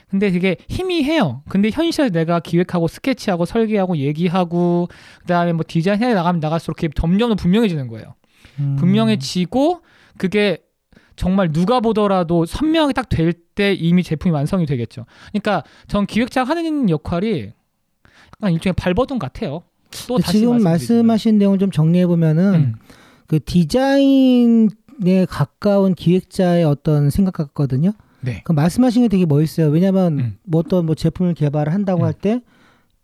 [SPEAKER 3] 근데 되게 희미해요. 근데 현실에서 내가 기획하고 스케치하고 설계하고 얘기하고 그다음에 뭐 디자인해 나가면 나갈수록 그게 점점 더 분명해지는 거예요.
[SPEAKER 4] 음.
[SPEAKER 3] 분명해지고 그게 정말 누가 보더라도 선명하게 딱 될 때 이미 제품이 완성이 되겠죠. 그러니까 전 기획자가 하는 역할이 약간 일종의 발버둥 같아요. 또
[SPEAKER 4] 지금. 말씀하신 내용 좀 정리해 보면은
[SPEAKER 3] 음.
[SPEAKER 4] 그 디자인에 가까운 기획자의 어떤 생각 같거든요.
[SPEAKER 3] 네.
[SPEAKER 4] 그 말씀하신 게 되게 멋있어요. 왜냐하면
[SPEAKER 3] 음.
[SPEAKER 4] 뭐 어떤 뭐 제품을 개발을 한다고
[SPEAKER 3] 음.
[SPEAKER 4] 할때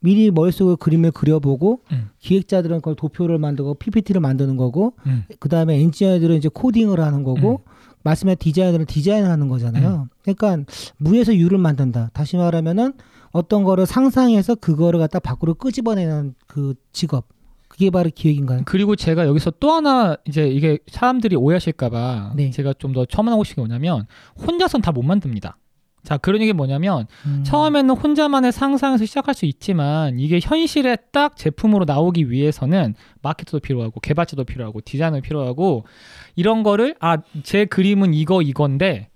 [SPEAKER 4] 미리 머릿속에 그림을 그려보고
[SPEAKER 3] 음.
[SPEAKER 4] 기획자들은 그걸 도표를 만들고 PPT를 만드는 거고
[SPEAKER 3] 음.
[SPEAKER 4] 그 다음에 엔지니어들은 이제 코딩을 하는 거고 말씀에 디자이너들은 디자인을 하는 거잖아요. 그러니까 무에서 유를 만든다. 다시 말하면은 어떤 거를 상상해서 그거를 갖다 밖으로 끄집어내는 그 직업. 그게 바로 기획인가요?
[SPEAKER 3] 그리고 제가 여기서 또 하나 이제 이게 사람들이 오해하실까봐
[SPEAKER 4] 네.
[SPEAKER 3] 제가 좀 더 첨언하고 싶은 게 뭐냐면 혼자선 다 못 만듭니다. 자 그런 얘기 뭐냐면
[SPEAKER 4] 음.
[SPEAKER 3] 처음에는 혼자만의 상상에서 시작할 수 있지만 이게 현실에 딱 제품으로 나오기 위해서는 마케터도 필요하고 개발자도 필요하고 디자이너도 필요하고 이런 거를 아 제 그림은 이거 이건데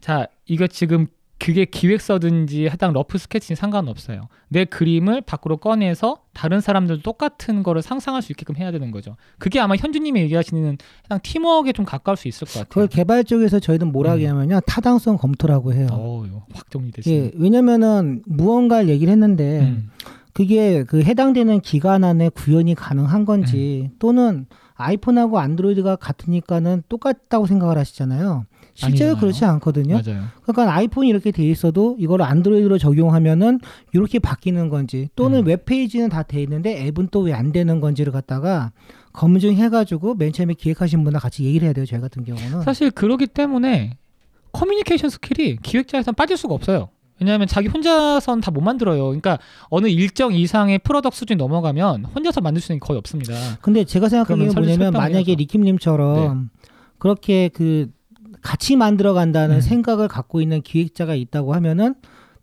[SPEAKER 3] 자 이거 지금 그게 기획서든지 해당 rough 스케치는 상관없어요. 내 그림을 밖으로 꺼내서 다른 사람들도 똑같은 거를 상상할 수 있게끔 해야 되는 거죠. 그게 아마 현주님이 얘기하시는 해당 팀워크에 좀 가까울 수 있을 것 같아요.
[SPEAKER 4] 그걸 개발 쪽에서 저희는 뭐라
[SPEAKER 3] 음.
[SPEAKER 4] 하냐면요 타당성 검토라고 해요.
[SPEAKER 3] 어, 확 정리됐어요.
[SPEAKER 4] 예, 왜냐면은 무언가를 얘기를 했는데
[SPEAKER 3] 음.
[SPEAKER 4] 그게 그 해당되는 기간 안에 구현이 가능한 건지
[SPEAKER 3] 음.
[SPEAKER 4] 또는 아이폰하고 안드로이드가 같으니까는 똑같다고 생각을 하시잖아요. 실제로
[SPEAKER 3] 아니잖아요.
[SPEAKER 4] 그렇지 않거든요.
[SPEAKER 3] 맞아요.
[SPEAKER 4] 그러니까 아이폰이 이렇게 돼 있어도 이걸 안드로이드로 적용하면은 이렇게 바뀌는 건지 또는
[SPEAKER 3] 음.
[SPEAKER 4] 웹페이지는 다 돼 있는데 앱은 또 왜 안 되는 건지를 갖다가 검증해가지고 맨 처음에 기획하신 분과 같이 얘기를 해야 돼요. 저희 같은 경우는.
[SPEAKER 3] 사실 그러기 때문에 커뮤니케이션 스킬이 기획자에선 빠질 수가 없어요. 왜냐하면 자기 혼자선 다 못 만들어요. 그러니까 어느 일정 이상의 product 수준이 넘어가면 혼자서 만들 수 있는 게 거의 없습니다.
[SPEAKER 4] 근데 제가 생각하기에
[SPEAKER 3] 그러면 설리
[SPEAKER 4] 뭐냐면 만약에. 리킴님처럼 그렇게 그 같이 만들어 간다는
[SPEAKER 3] 음.
[SPEAKER 4] 생각을 갖고 있는 기획자가 있다고 하면은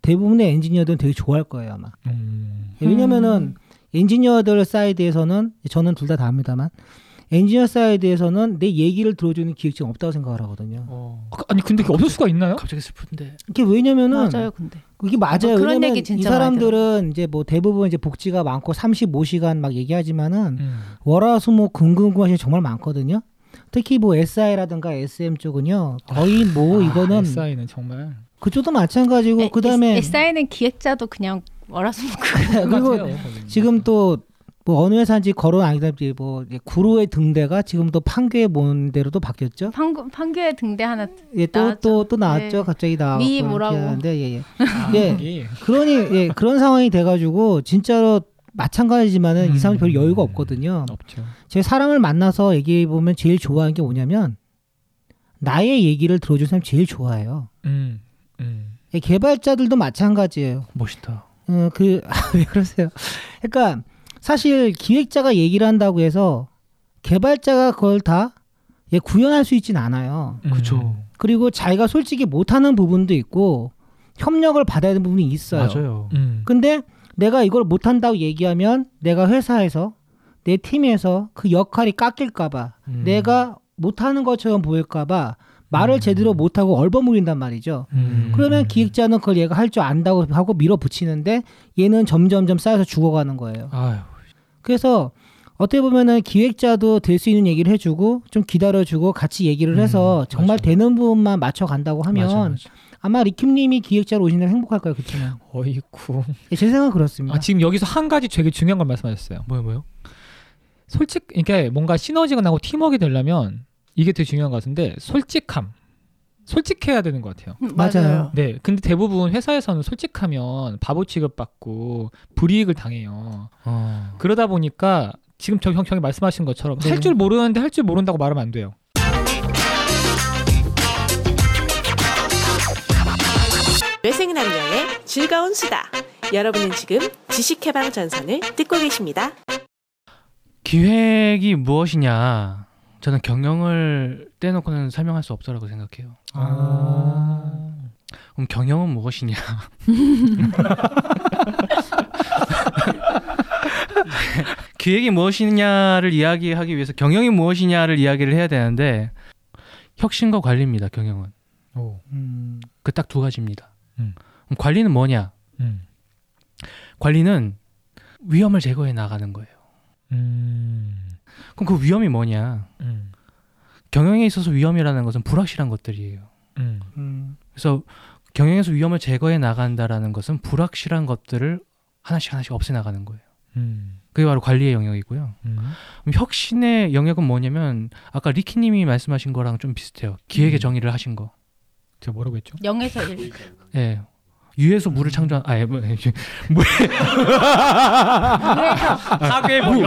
[SPEAKER 4] 대부분의 엔지니어들은 되게 좋아할 거예요 아마.
[SPEAKER 3] 음.
[SPEAKER 4] 왜냐면은 엔지니어들 사이드에서는 저는 둘 다 다 합니다만 엔지니어 사이드에서는 내 얘기를 들어주는 기획자가 없다고 생각을 하거든요.
[SPEAKER 2] 어,
[SPEAKER 3] 아니 근데 그게 없을 수가 있나요?
[SPEAKER 2] 갑자기 슬픈데.
[SPEAKER 4] 이게 왜냐면은
[SPEAKER 1] 맞아요, 근데.
[SPEAKER 4] 이게 맞아요.
[SPEAKER 1] 뭐 그런
[SPEAKER 4] 왜냐면
[SPEAKER 1] 얘기
[SPEAKER 4] 이
[SPEAKER 1] 진짜
[SPEAKER 4] 사람들은 이제 뭐 대부분 이제 복지가 많고 35시간 막 얘기하지만은
[SPEAKER 3] 음.
[SPEAKER 4] 월화수목 금금금하시 정말 많거든요. 특히 뭐 SI라든가 SM 쪽은요 거의 뭐 이거는
[SPEAKER 3] SI는 정말
[SPEAKER 4] 그쪽도 마찬가지고 그 다음에
[SPEAKER 1] SI는 기획자도 그냥 월화수목 (laughs)
[SPEAKER 4] 그리고
[SPEAKER 3] 똑같아요, 거기는.
[SPEAKER 4] 지금 또 뭐 어느 회사인지 거론 아니다지 뭐 구로의 등대가 지금 또 판교에 모은 대로도 바뀌었죠.
[SPEAKER 1] 판, 판교에 등대 하나
[SPEAKER 4] 예, 또. 또 또 나왔죠.
[SPEAKER 1] 네.
[SPEAKER 4] 갑자기 나왔고
[SPEAKER 1] 미 뭐라고.
[SPEAKER 4] 하는데 예, 예.
[SPEAKER 3] 아,
[SPEAKER 4] 예. 그러니 예, 그런 상황이 돼가지고 진짜로 마찬가지지만은
[SPEAKER 3] 음.
[SPEAKER 4] 이 사람 별 여유가 없거든요.
[SPEAKER 3] 없죠.
[SPEAKER 4] 제 사람을 만나서 얘기해 보면 제일 좋아하는 게 뭐냐면 나의 얘기를 들어준 사람 제일 좋아해요.
[SPEAKER 3] 음. 음.
[SPEAKER 4] 예, 개발자들도 마찬가지예요.
[SPEAKER 2] 멋있다.
[SPEAKER 4] 어, 그, (laughs) 왜 그러세요? 그러니까, 사실 기획자가 얘기를 한다고 해서 개발자가 그걸 다 예, 구현할 수 있진 않아요.
[SPEAKER 3] 음.
[SPEAKER 2] 그쵸.
[SPEAKER 4] 그리고 자기가 솔직히 못하는 부분도 있고 협력을 받아야 되는 부분이 있어요.
[SPEAKER 2] 맞아요.
[SPEAKER 3] 음.
[SPEAKER 4] 근데 내가 이걸 못한다고 얘기하면 내가 회사에서 내 팀에서 그 역할이 깎일까봐
[SPEAKER 2] 음.
[SPEAKER 4] 내가 못하는 것처럼 보일까봐 말을
[SPEAKER 3] 음.
[SPEAKER 4] 제대로 못하고 얼버무린단 말이죠.
[SPEAKER 3] 음.
[SPEAKER 4] 그러면 기획자는 그걸 얘가 할 줄 안다고 하고 밀어붙이는데 얘는 점점점 쌓여서 죽어가는 거예요.
[SPEAKER 2] 아유.
[SPEAKER 4] 그래서 어떻게 보면은 기획자도 될 수 있는 얘기를 해주고 좀 기다려주고 같이 얘기를 해서
[SPEAKER 3] 음,
[SPEAKER 4] 정말
[SPEAKER 3] 맞아.
[SPEAKER 4] 되는 부분만 맞춰 간다고 하면
[SPEAKER 2] 맞아, 맞아.
[SPEAKER 4] 아마 리킴님이 기획자로 오시면 행복할 거예요, 그렇지만
[SPEAKER 3] 어이쿠.
[SPEAKER 4] 예, 제 생각은 그렇습니다.
[SPEAKER 3] 아, 지금 여기서 한 가지 되게 중요한 걸 말씀하셨어요.
[SPEAKER 2] 뭐요 뭐요?
[SPEAKER 3] 솔직 이게 뭔가 시너지가 나고 팀워크가 되려면 이게 되게 중요한 것 같은데 솔직함. 솔직해야 되는 것 같아요.
[SPEAKER 4] 맞아요.
[SPEAKER 3] 네, 근데 대부분 회사에서는 솔직하면 바보 취급받고 불이익을 당해요.
[SPEAKER 2] 어.
[SPEAKER 3] 그러다 보니까 지금 저 형, 형이 말씀하신 것처럼
[SPEAKER 4] 네.
[SPEAKER 3] 할줄 모르는데 할 줄 모른다고 말하면 안 돼요.
[SPEAKER 5] 뇌생남녀의 즐거운 수다. 여러분은 지금 지식해방 전선을 듣고 계십니다.
[SPEAKER 2] 기획이 무엇이냐? 저는 경영을 떼놓고는 설명할 수 없다고 생각해요.
[SPEAKER 4] 아.
[SPEAKER 2] 그럼 경영은 무엇이냐? (laughs) 기획이 무엇이냐를 이야기하기 위해서 경영이 무엇이냐를 이야기를 해야 되는데 혁신과 관리입니다. 경영은
[SPEAKER 3] 오.
[SPEAKER 4] 음,
[SPEAKER 2] 그딱 두 가지입니다.
[SPEAKER 3] 음.
[SPEAKER 2] 관리는 뭐냐?
[SPEAKER 3] 음.
[SPEAKER 2] 관리는 위험을 제거해 나가는 거예요.
[SPEAKER 3] 음.
[SPEAKER 2] 그럼 그 위험이 뭐냐?
[SPEAKER 3] 음.
[SPEAKER 2] 경영에 있어서 위험이라는 것은 불확실한 것들이에요. 그래서 경영에서 위험을 제거해 나간다라는 것은 불확실한 것들을 하나씩 하나씩 없애 나가는 거예요.
[SPEAKER 3] 음.
[SPEAKER 2] 그게 바로 관리의 영역이고요.
[SPEAKER 3] 음.
[SPEAKER 2] 혁신의 영역은 뭐냐면 아까 리키님이 말씀하신 거랑 좀 비슷해요. 기획의
[SPEAKER 3] 음.
[SPEAKER 2] 정의를 하신 거.
[SPEAKER 3] 제가 뭐라고 했죠?
[SPEAKER 1] 영에서 일.
[SPEAKER 2] 예. 유에서 물을 창조한 아예 뭐, 무,
[SPEAKER 3] 사괴
[SPEAKER 2] 무,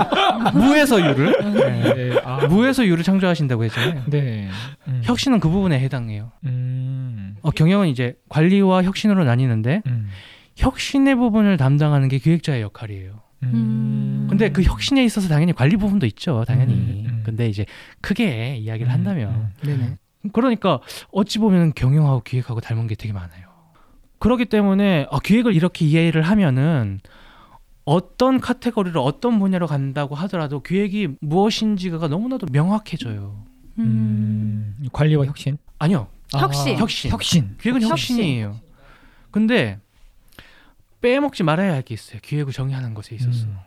[SPEAKER 2] 무에서 유를 예.
[SPEAKER 3] 네. 아.
[SPEAKER 2] 무에서 유를 창조하신다고 했잖아요.
[SPEAKER 3] 네. 음.
[SPEAKER 2] 혁신은 그 부분에 해당해요.
[SPEAKER 3] 음.
[SPEAKER 2] 어, 경영은 이제 관리와 혁신으로 나뉘는데
[SPEAKER 3] 음.
[SPEAKER 2] 혁신의 부분을 담당하는 게 기획자의 역할이에요.
[SPEAKER 3] 음.
[SPEAKER 2] 근데 그 혁신에 있어서 당연히 관리 부분도 있죠, 당연히.
[SPEAKER 3] 음, 음.
[SPEAKER 2] 근데 이제 크게 이야기를 한다면
[SPEAKER 4] 네네.
[SPEAKER 2] 그러니까 어찌 보면 경영하고 기획하고 닮은 게 되게 많아요. 그렇기 때문에 어, 기획을 이렇게 이해를 하면은 어떤 카테고리를 어떤 분야로 간다고 하더라도 기획이 무엇인지가 너무나도 명확해져요.
[SPEAKER 3] 음. 관리와 혁신.
[SPEAKER 2] 아니요,
[SPEAKER 1] 혁신.
[SPEAKER 2] 혁신.
[SPEAKER 3] 혁신.
[SPEAKER 2] 기획은
[SPEAKER 1] 혁신.
[SPEAKER 2] 혁신 이에요. 근데 빼먹지 말아야 할 게 있어요. 기획을 정의하는 것에 있어서
[SPEAKER 3] 음.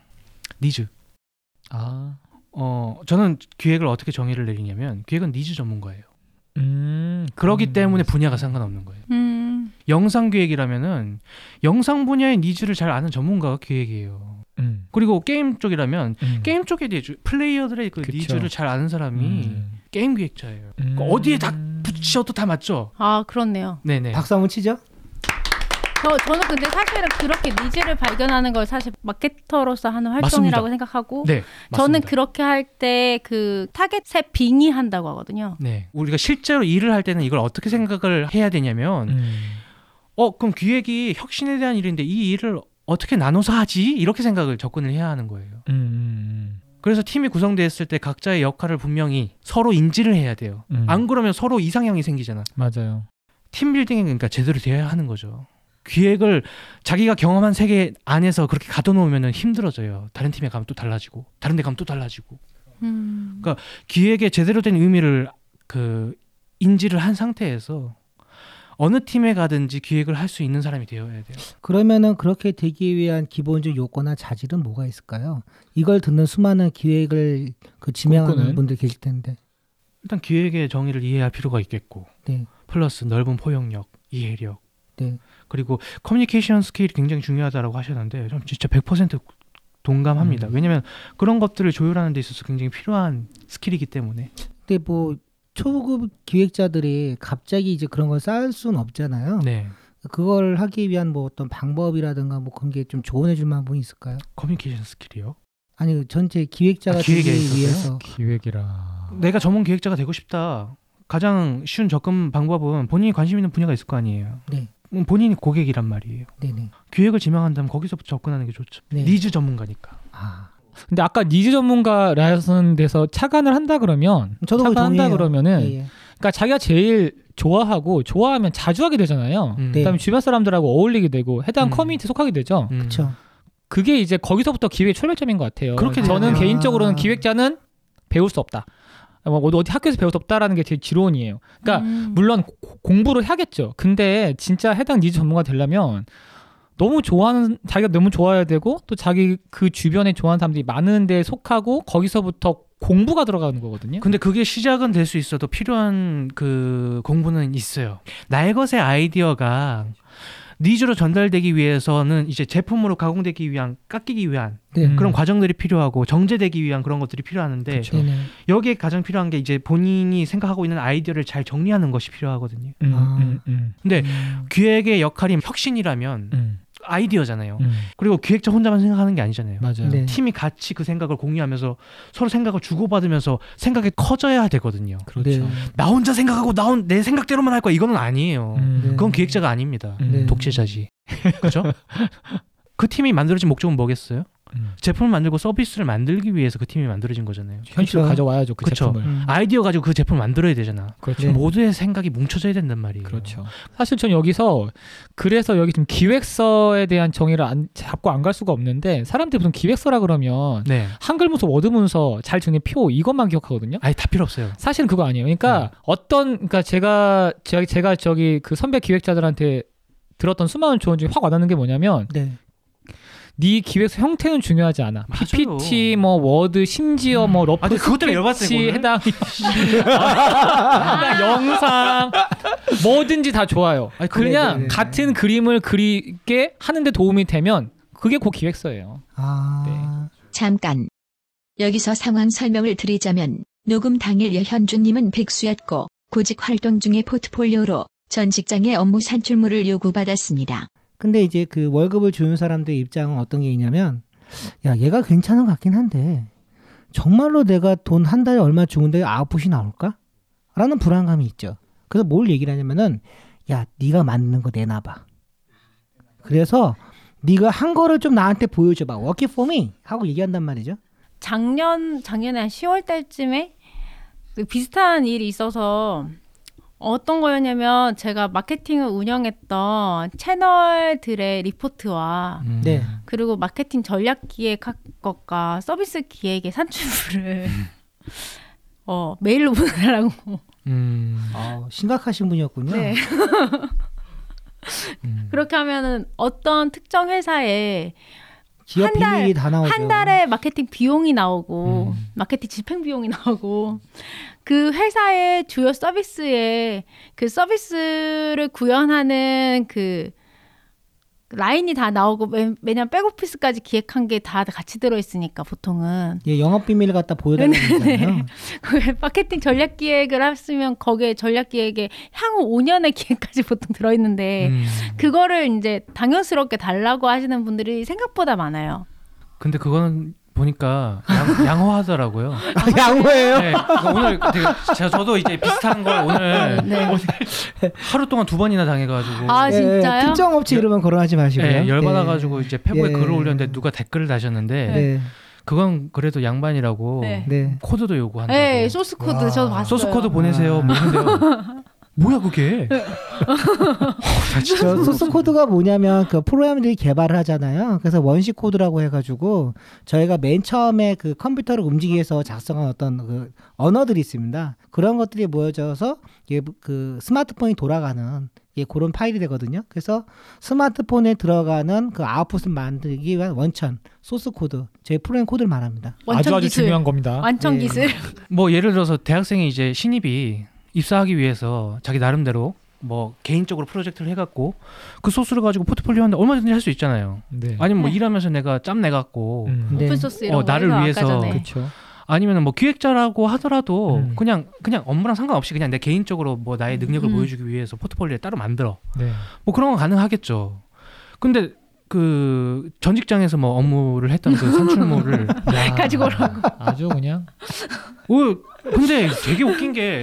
[SPEAKER 2] 니즈.
[SPEAKER 3] 아.
[SPEAKER 2] 어, 저는 기획을 어떻게 정의를 내리냐면 기획은 니즈 전문가예요.
[SPEAKER 3] 음.
[SPEAKER 2] 그러기
[SPEAKER 3] 음.
[SPEAKER 2] 때문에 분야가 상관없는 거예요.
[SPEAKER 1] 음.
[SPEAKER 2] 영상 기획이라면은 영상 분야의 needs를 잘 아는 전문가가 기획이에요.
[SPEAKER 3] 음.
[SPEAKER 2] 그리고 게임 쪽이라면
[SPEAKER 3] 음.
[SPEAKER 2] 게임 쪽에 대해 플레이어들의 그
[SPEAKER 3] 그쵸.
[SPEAKER 2] needs를 잘 아는 사람이
[SPEAKER 3] 음.
[SPEAKER 2] 게임 기획자예요.
[SPEAKER 3] 음.
[SPEAKER 2] 그러니까 어디에 다 붙여도 다 맞죠.
[SPEAKER 1] 아 그렇네요.
[SPEAKER 2] 네네.
[SPEAKER 4] 박수 한번 치죠.
[SPEAKER 1] 저 저는 근데 사실은 그렇게 needs를 발견하는 걸 사실 마케터로서 하는 활동이라고
[SPEAKER 2] 맞습니다.
[SPEAKER 1] 생각하고
[SPEAKER 2] 네.
[SPEAKER 1] 저는
[SPEAKER 2] 맞습니다.
[SPEAKER 1] 그렇게 할 때 그 타겟에 빙의한다고 하거든요.
[SPEAKER 2] 네. 우리가 실제로 일을 할 때는 이걸 어떻게 생각을 해야 되냐면
[SPEAKER 3] 음.
[SPEAKER 2] 어 그럼 기획이 혁신에 대한 일인데 이 일을 어떻게 나눠서 하지? 이렇게 생각을 접근을 해야 하는 거예요.
[SPEAKER 3] 음, 음,
[SPEAKER 2] 그래서 팀이 구성됐을 때 각자의 역할을 분명히 서로 인지를 해야 돼요.
[SPEAKER 3] 음.
[SPEAKER 2] 안 그러면 서로 이상형이 생기잖아.
[SPEAKER 3] 맞아요.
[SPEAKER 2] 팀 빌딩이 그러니까 제대로 돼야 하는 거죠. 기획을 자기가 경험한 세계 안에서 그렇게 가둬놓으면 힘들어져요. 다른 팀에 가면 또 달라지고, 다른 데 가면 또 달라지고.
[SPEAKER 1] 음.
[SPEAKER 2] 그러니까 기획의 제대로 된 의미를 그 인지를 한 상태에서 어느 팀에 가든지 기획을 할 수 있는 사람이 되어야 돼요.
[SPEAKER 4] 그러면은 그렇게 되기 위한 기본적 요건이나 자질은 뭐가 있을까요? 이걸 듣는 수많은 기획을 그 지명하는
[SPEAKER 3] 꿈꾸는?
[SPEAKER 4] 분들 계실 텐데.
[SPEAKER 2] 일단 기획의 정의를 이해할 필요가 있겠고,
[SPEAKER 4] 네.
[SPEAKER 2] 플러스 넓은 포용력, 이해력,
[SPEAKER 4] 네.
[SPEAKER 2] 그리고 커뮤니케이션 스킬이 굉장히 중요하다라고 하셨는데 좀 진짜 100% 동감합니다.
[SPEAKER 3] 음.
[SPEAKER 2] 왜냐하면 그런 것들을 조율하는 데 있어서 굉장히 필요한 스킬이기 때문에.
[SPEAKER 4] 근데 뭐 초급 기획자들이 갑자기 이제 그런 걸 쌓을 수는 없잖아요.
[SPEAKER 2] 네.
[SPEAKER 4] 그걸 하기 위한 뭐 어떤 방법이라든가 뭐 그런 게 좀 조언해 줄 만한 분이 있을까요?
[SPEAKER 2] 커뮤니케이션 스킬이요.
[SPEAKER 4] 아니 전체 기획자가
[SPEAKER 2] 아, 기획에
[SPEAKER 4] 되기? 위해서
[SPEAKER 3] 기획이라.
[SPEAKER 2] 내가 전문 기획자가 되고 싶다. 가장 쉬운 접근 방법은 본인이 관심 있는 분야가 있을 거 아니에요.
[SPEAKER 4] 네.
[SPEAKER 2] 음, 본인이 고객이란 말이에요.
[SPEAKER 4] 네네.
[SPEAKER 2] 기획을 지망한다면 거기서부터 접근하는 게 좋죠.
[SPEAKER 4] 네.
[SPEAKER 2] 니즈 전문가니까.
[SPEAKER 4] 아
[SPEAKER 3] 근데 아까 니즈 전문가라는 데서 착안을 한다 그러면 착안한다. 그러면은
[SPEAKER 4] 예, 예.
[SPEAKER 3] 그러니까 자기가 제일 좋아하고 좋아하면 자주 하게 되잖아요.
[SPEAKER 2] 음.
[SPEAKER 4] 네.
[SPEAKER 3] 그다음에 주변 사람들하고 어울리게 되고 해당
[SPEAKER 2] 음.
[SPEAKER 3] 커뮤니티 속하게 되죠.
[SPEAKER 2] 음.
[SPEAKER 4] 그렇죠.
[SPEAKER 3] 그게 이제 거기서부터 기획의 출발점인 것 같아요.
[SPEAKER 2] 그렇게
[SPEAKER 3] 저는
[SPEAKER 4] 되네요.
[SPEAKER 3] 개인적으로는
[SPEAKER 4] 아.
[SPEAKER 3] 기획자는 배울 수 없다. 뭐 어디 학교에서 배울 수 없다라는 게 제 지론이에요. 그러니까
[SPEAKER 1] 음.
[SPEAKER 3] 물론 고- 공부를 해야겠죠. 근데 진짜 해당 니즈 전문가 되려면 너무 좋아하는 자기가 너무 좋아야 되고 또 자기 그 주변에 좋아하는 사람들이 많은 데 속하고 거기서부터 공부가 들어가는 거거든요.
[SPEAKER 2] 근데 그게 시작은 될 수 있어도 필요한 그 공부는 있어요. 나의 것의 아이디어가 니즈로 전달되기 위해서는 이제 제품으로 가공되기 위한 깎이기 위한
[SPEAKER 4] 네.
[SPEAKER 3] 음.
[SPEAKER 2] 그런 과정들이 필요하고 정제되기 위한 그런 것들이 필요하는데
[SPEAKER 3] 그쵸.
[SPEAKER 4] 네네.
[SPEAKER 2] 여기에 가장 필요한 게 이제 본인이 생각하고 있는 아이디어를 잘 정리하는 것이 필요하거든요.
[SPEAKER 3] 음,
[SPEAKER 4] 아.
[SPEAKER 3] 음, 음,
[SPEAKER 2] 근데
[SPEAKER 4] 음.
[SPEAKER 2] 기획의 역할이 혁신이라면
[SPEAKER 3] 음,
[SPEAKER 2] 아이디어잖아요.
[SPEAKER 3] 음.
[SPEAKER 2] 그리고 기획자 혼자만 생각하는 게 아니잖아요.
[SPEAKER 3] 맞아요.
[SPEAKER 4] 네.
[SPEAKER 2] 팀이 같이 그 생각을 공유하면서 서로 생각을 주고받으면서 생각이 커져야 되거든요.
[SPEAKER 3] 그렇죠.
[SPEAKER 4] 네.
[SPEAKER 2] 나 혼자 생각하고 나 혼 내 생각대로만 할 거야 이거는 아니에요.
[SPEAKER 3] 음.
[SPEAKER 4] 네.
[SPEAKER 2] 그건 기획자가 아닙니다.
[SPEAKER 3] 음.
[SPEAKER 4] 네.
[SPEAKER 2] 독재자지. 그죠? (laughs) 그 팀이 만들어진 목적은 뭐겠어요?
[SPEAKER 3] 음.
[SPEAKER 2] 제품을 만들고 서비스를 만들기 위해서 그 팀이 만들어진 거잖아요.
[SPEAKER 3] 현실로
[SPEAKER 4] 그쵸.
[SPEAKER 3] 가져와야죠 그
[SPEAKER 2] 그쵸.
[SPEAKER 3] 제품을.
[SPEAKER 4] 음.
[SPEAKER 2] 아이디어 가지고 그 제품을 만들어야 되잖아.
[SPEAKER 3] 그렇죠.
[SPEAKER 4] 네.
[SPEAKER 2] 모두의 생각이 뭉쳐져야 된단 말이에요.
[SPEAKER 3] 그렇죠. 사실 전 여기서 그래서 여기 좀 기획서에 대한 정의를 안, 잡고 안 갈 수가 없는데 사람들이 무슨 기획서라 그러면
[SPEAKER 2] 네.
[SPEAKER 3] 한글 문서 워드 문서 잘 정리 표 이것만 기억하거든요.
[SPEAKER 2] 아예 다 필요 없어요.
[SPEAKER 3] 사실은 그거 아니에요. 그러니까
[SPEAKER 2] 네.
[SPEAKER 3] 어떤 그러니까 제가 제가, 제가 저기 그 선배 기획자들한테 들었던 수많은 조언 중에 확 와닿는 게 뭐냐면
[SPEAKER 4] 네.
[SPEAKER 3] 네 기획서 형태는 중요하지 않아.
[SPEAKER 2] 맞아요.
[SPEAKER 3] PPT 뭐 워드 심지어 뭐 rough
[SPEAKER 2] 아, 근데 그것 때문에 열받았어요.
[SPEAKER 3] 해당 해당 영상 뭐든지 다 좋아요.
[SPEAKER 2] 아니,
[SPEAKER 3] 그냥
[SPEAKER 4] 네네네.
[SPEAKER 3] 같은 그림을 그리게 하는데 도움이 되면 그게 곧 기획서예요.
[SPEAKER 4] 아.
[SPEAKER 6] 잠깐. 여기서 상황 설명을 드리자면 녹음 당일 여현주님은 백수였고 구직 활동 중에 포트폴리오로 전 직장의 업무 산출물을 요구받았습니다.
[SPEAKER 4] 근데 이제 그 월급을 주는 사람들 입장은 어떤 게 있냐면 야 얘가 괜찮은 것 같긴 한데 정말로 내가 돈 한 달에 얼마 주는데 아웃풋이 나올까? 라는 불안감이 있죠. 그래서 뭘 얘기를 하냐면은 야 네가 만드는 거 내놔봐. 그래서 네가 한 거를 좀 나한테 보여줘봐. Me 하고 얘기한단 말이죠.
[SPEAKER 1] 작년 작년에 한 10월 달쯤에 그 비슷한 일이 있어서 어떤 거였냐면 제가 마케팅을 운영했던 채널들의 리포트와
[SPEAKER 2] 음.
[SPEAKER 4] 네.
[SPEAKER 1] 그리고 마케팅 전략 기획할 것과 서비스 기획의 산출물을 (laughs) 어 메일로 보내라고
[SPEAKER 2] 음.
[SPEAKER 4] 어, 심각하신 분이었군요.
[SPEAKER 1] 네.
[SPEAKER 2] 음. (laughs)
[SPEAKER 1] 그렇게 하면은 어떤 특정 회사에
[SPEAKER 4] 기업
[SPEAKER 1] 한 달,
[SPEAKER 4] 비밀이 다 나오죠.
[SPEAKER 1] 한 달에 마케팅 비용이 나오고
[SPEAKER 2] 음.
[SPEAKER 1] 마케팅 집행 비용이 나오고 그 회사의 주요 서비스에 그 서비스를 구현하는 그 라인이 다 나오고 왜, 왜냐면 백오피스까지 기획한 게 다 같이 들어있으니까 보통은
[SPEAKER 4] 예, 영업 비밀을 갖다 보여달라는 거잖아요. (laughs)
[SPEAKER 1] 그 마케팅 전략 기획을 했으면 거기에 전략 기획에 향후 5년의 (laughs) 기획까지 보통 들어있는데
[SPEAKER 2] 음.
[SPEAKER 1] 그거를 이제 당연스럽게 달라고 하시는 분들이 생각보다 많아요.
[SPEAKER 2] 근데 그거는 보니까 양, (laughs) 양호하더라고요.
[SPEAKER 4] 양호예요.
[SPEAKER 2] 네, 그러니까 오늘 되게 제가 저도 이제 비슷한 걸 오늘
[SPEAKER 1] 네. (laughs)
[SPEAKER 2] 오늘 하루 동안 두 번이나 당해가지고
[SPEAKER 1] 아, 진짜요?
[SPEAKER 4] 예, 특정 업체 이름은 거론하지 마시고요.
[SPEAKER 2] 네, 열받아가지고 이제 페북에
[SPEAKER 4] 예.
[SPEAKER 2] 글을 올렸는데 누가 댓글을 다셨는데
[SPEAKER 4] 네,
[SPEAKER 2] 그건 그래도 양반이라고
[SPEAKER 1] 네.
[SPEAKER 4] 네.
[SPEAKER 2] 코드도 요구한다고
[SPEAKER 1] 네, 소스 코드
[SPEAKER 4] 와.
[SPEAKER 1] 저도 봤어요.
[SPEAKER 2] 소스 코드 보내세요. 뭐 이런데요. (laughs) 뭐야 그게?
[SPEAKER 4] 저 소스 코드가 뭐냐면 그 프로그램들이 개발을 하잖아요. 그래서 원시 코드라고 해가지고 저희가 맨 처음에 그 컴퓨터를 움직이기 위해서 작성한 어떤 그 언어들이 있습니다. 그런 것들이 모여져서 이게 그 스마트폰이 돌아가는 예, 그런 파일이 되거든요. 그래서 스마트폰에 들어가는 그 아웃풋을 만들기 위한 원천 소스 코드 저희 프로그램 코드를 말합니다.
[SPEAKER 3] 아주 아주
[SPEAKER 1] 기술.
[SPEAKER 3] 중요한 겁니다.
[SPEAKER 1] 완전
[SPEAKER 4] 예.
[SPEAKER 1] 기술.
[SPEAKER 2] 뭐 예를 들어서 대학생이 이제 신입이 입사하기 위해서 자기 나름대로 뭐 개인적으로 프로젝트를 해갖고 그 소스를 가지고 포트폴리오 하는데 얼마든지 할 수 있잖아요.
[SPEAKER 3] 네.
[SPEAKER 2] 아니면 뭐
[SPEAKER 1] 네.
[SPEAKER 2] 일하면서 내가 짬 내갖고
[SPEAKER 3] 음.
[SPEAKER 4] 네.
[SPEAKER 1] 오픈 소스 이런
[SPEAKER 2] 어,
[SPEAKER 1] 거
[SPEAKER 2] 나를
[SPEAKER 1] 해서
[SPEAKER 2] 위해서.
[SPEAKER 3] 그렇죠.
[SPEAKER 2] 아니면 뭐 기획자라고 하더라도
[SPEAKER 3] 음.
[SPEAKER 2] 그냥 그냥 업무랑 상관없이 그냥 내 개인적으로 뭐 나의 능력을
[SPEAKER 1] 음.
[SPEAKER 2] 보여주기 위해서 포트폴리오에 따로 만들어.
[SPEAKER 3] 네.
[SPEAKER 2] 뭐 그런 건 가능하겠죠. 근데 그 전 직장에서 뭐 업무를 했던 그 산출물을 (laughs)
[SPEAKER 3] 야,
[SPEAKER 1] 가지고 오라고.
[SPEAKER 3] 아주 그냥
[SPEAKER 2] 어 근데 되게 웃긴 게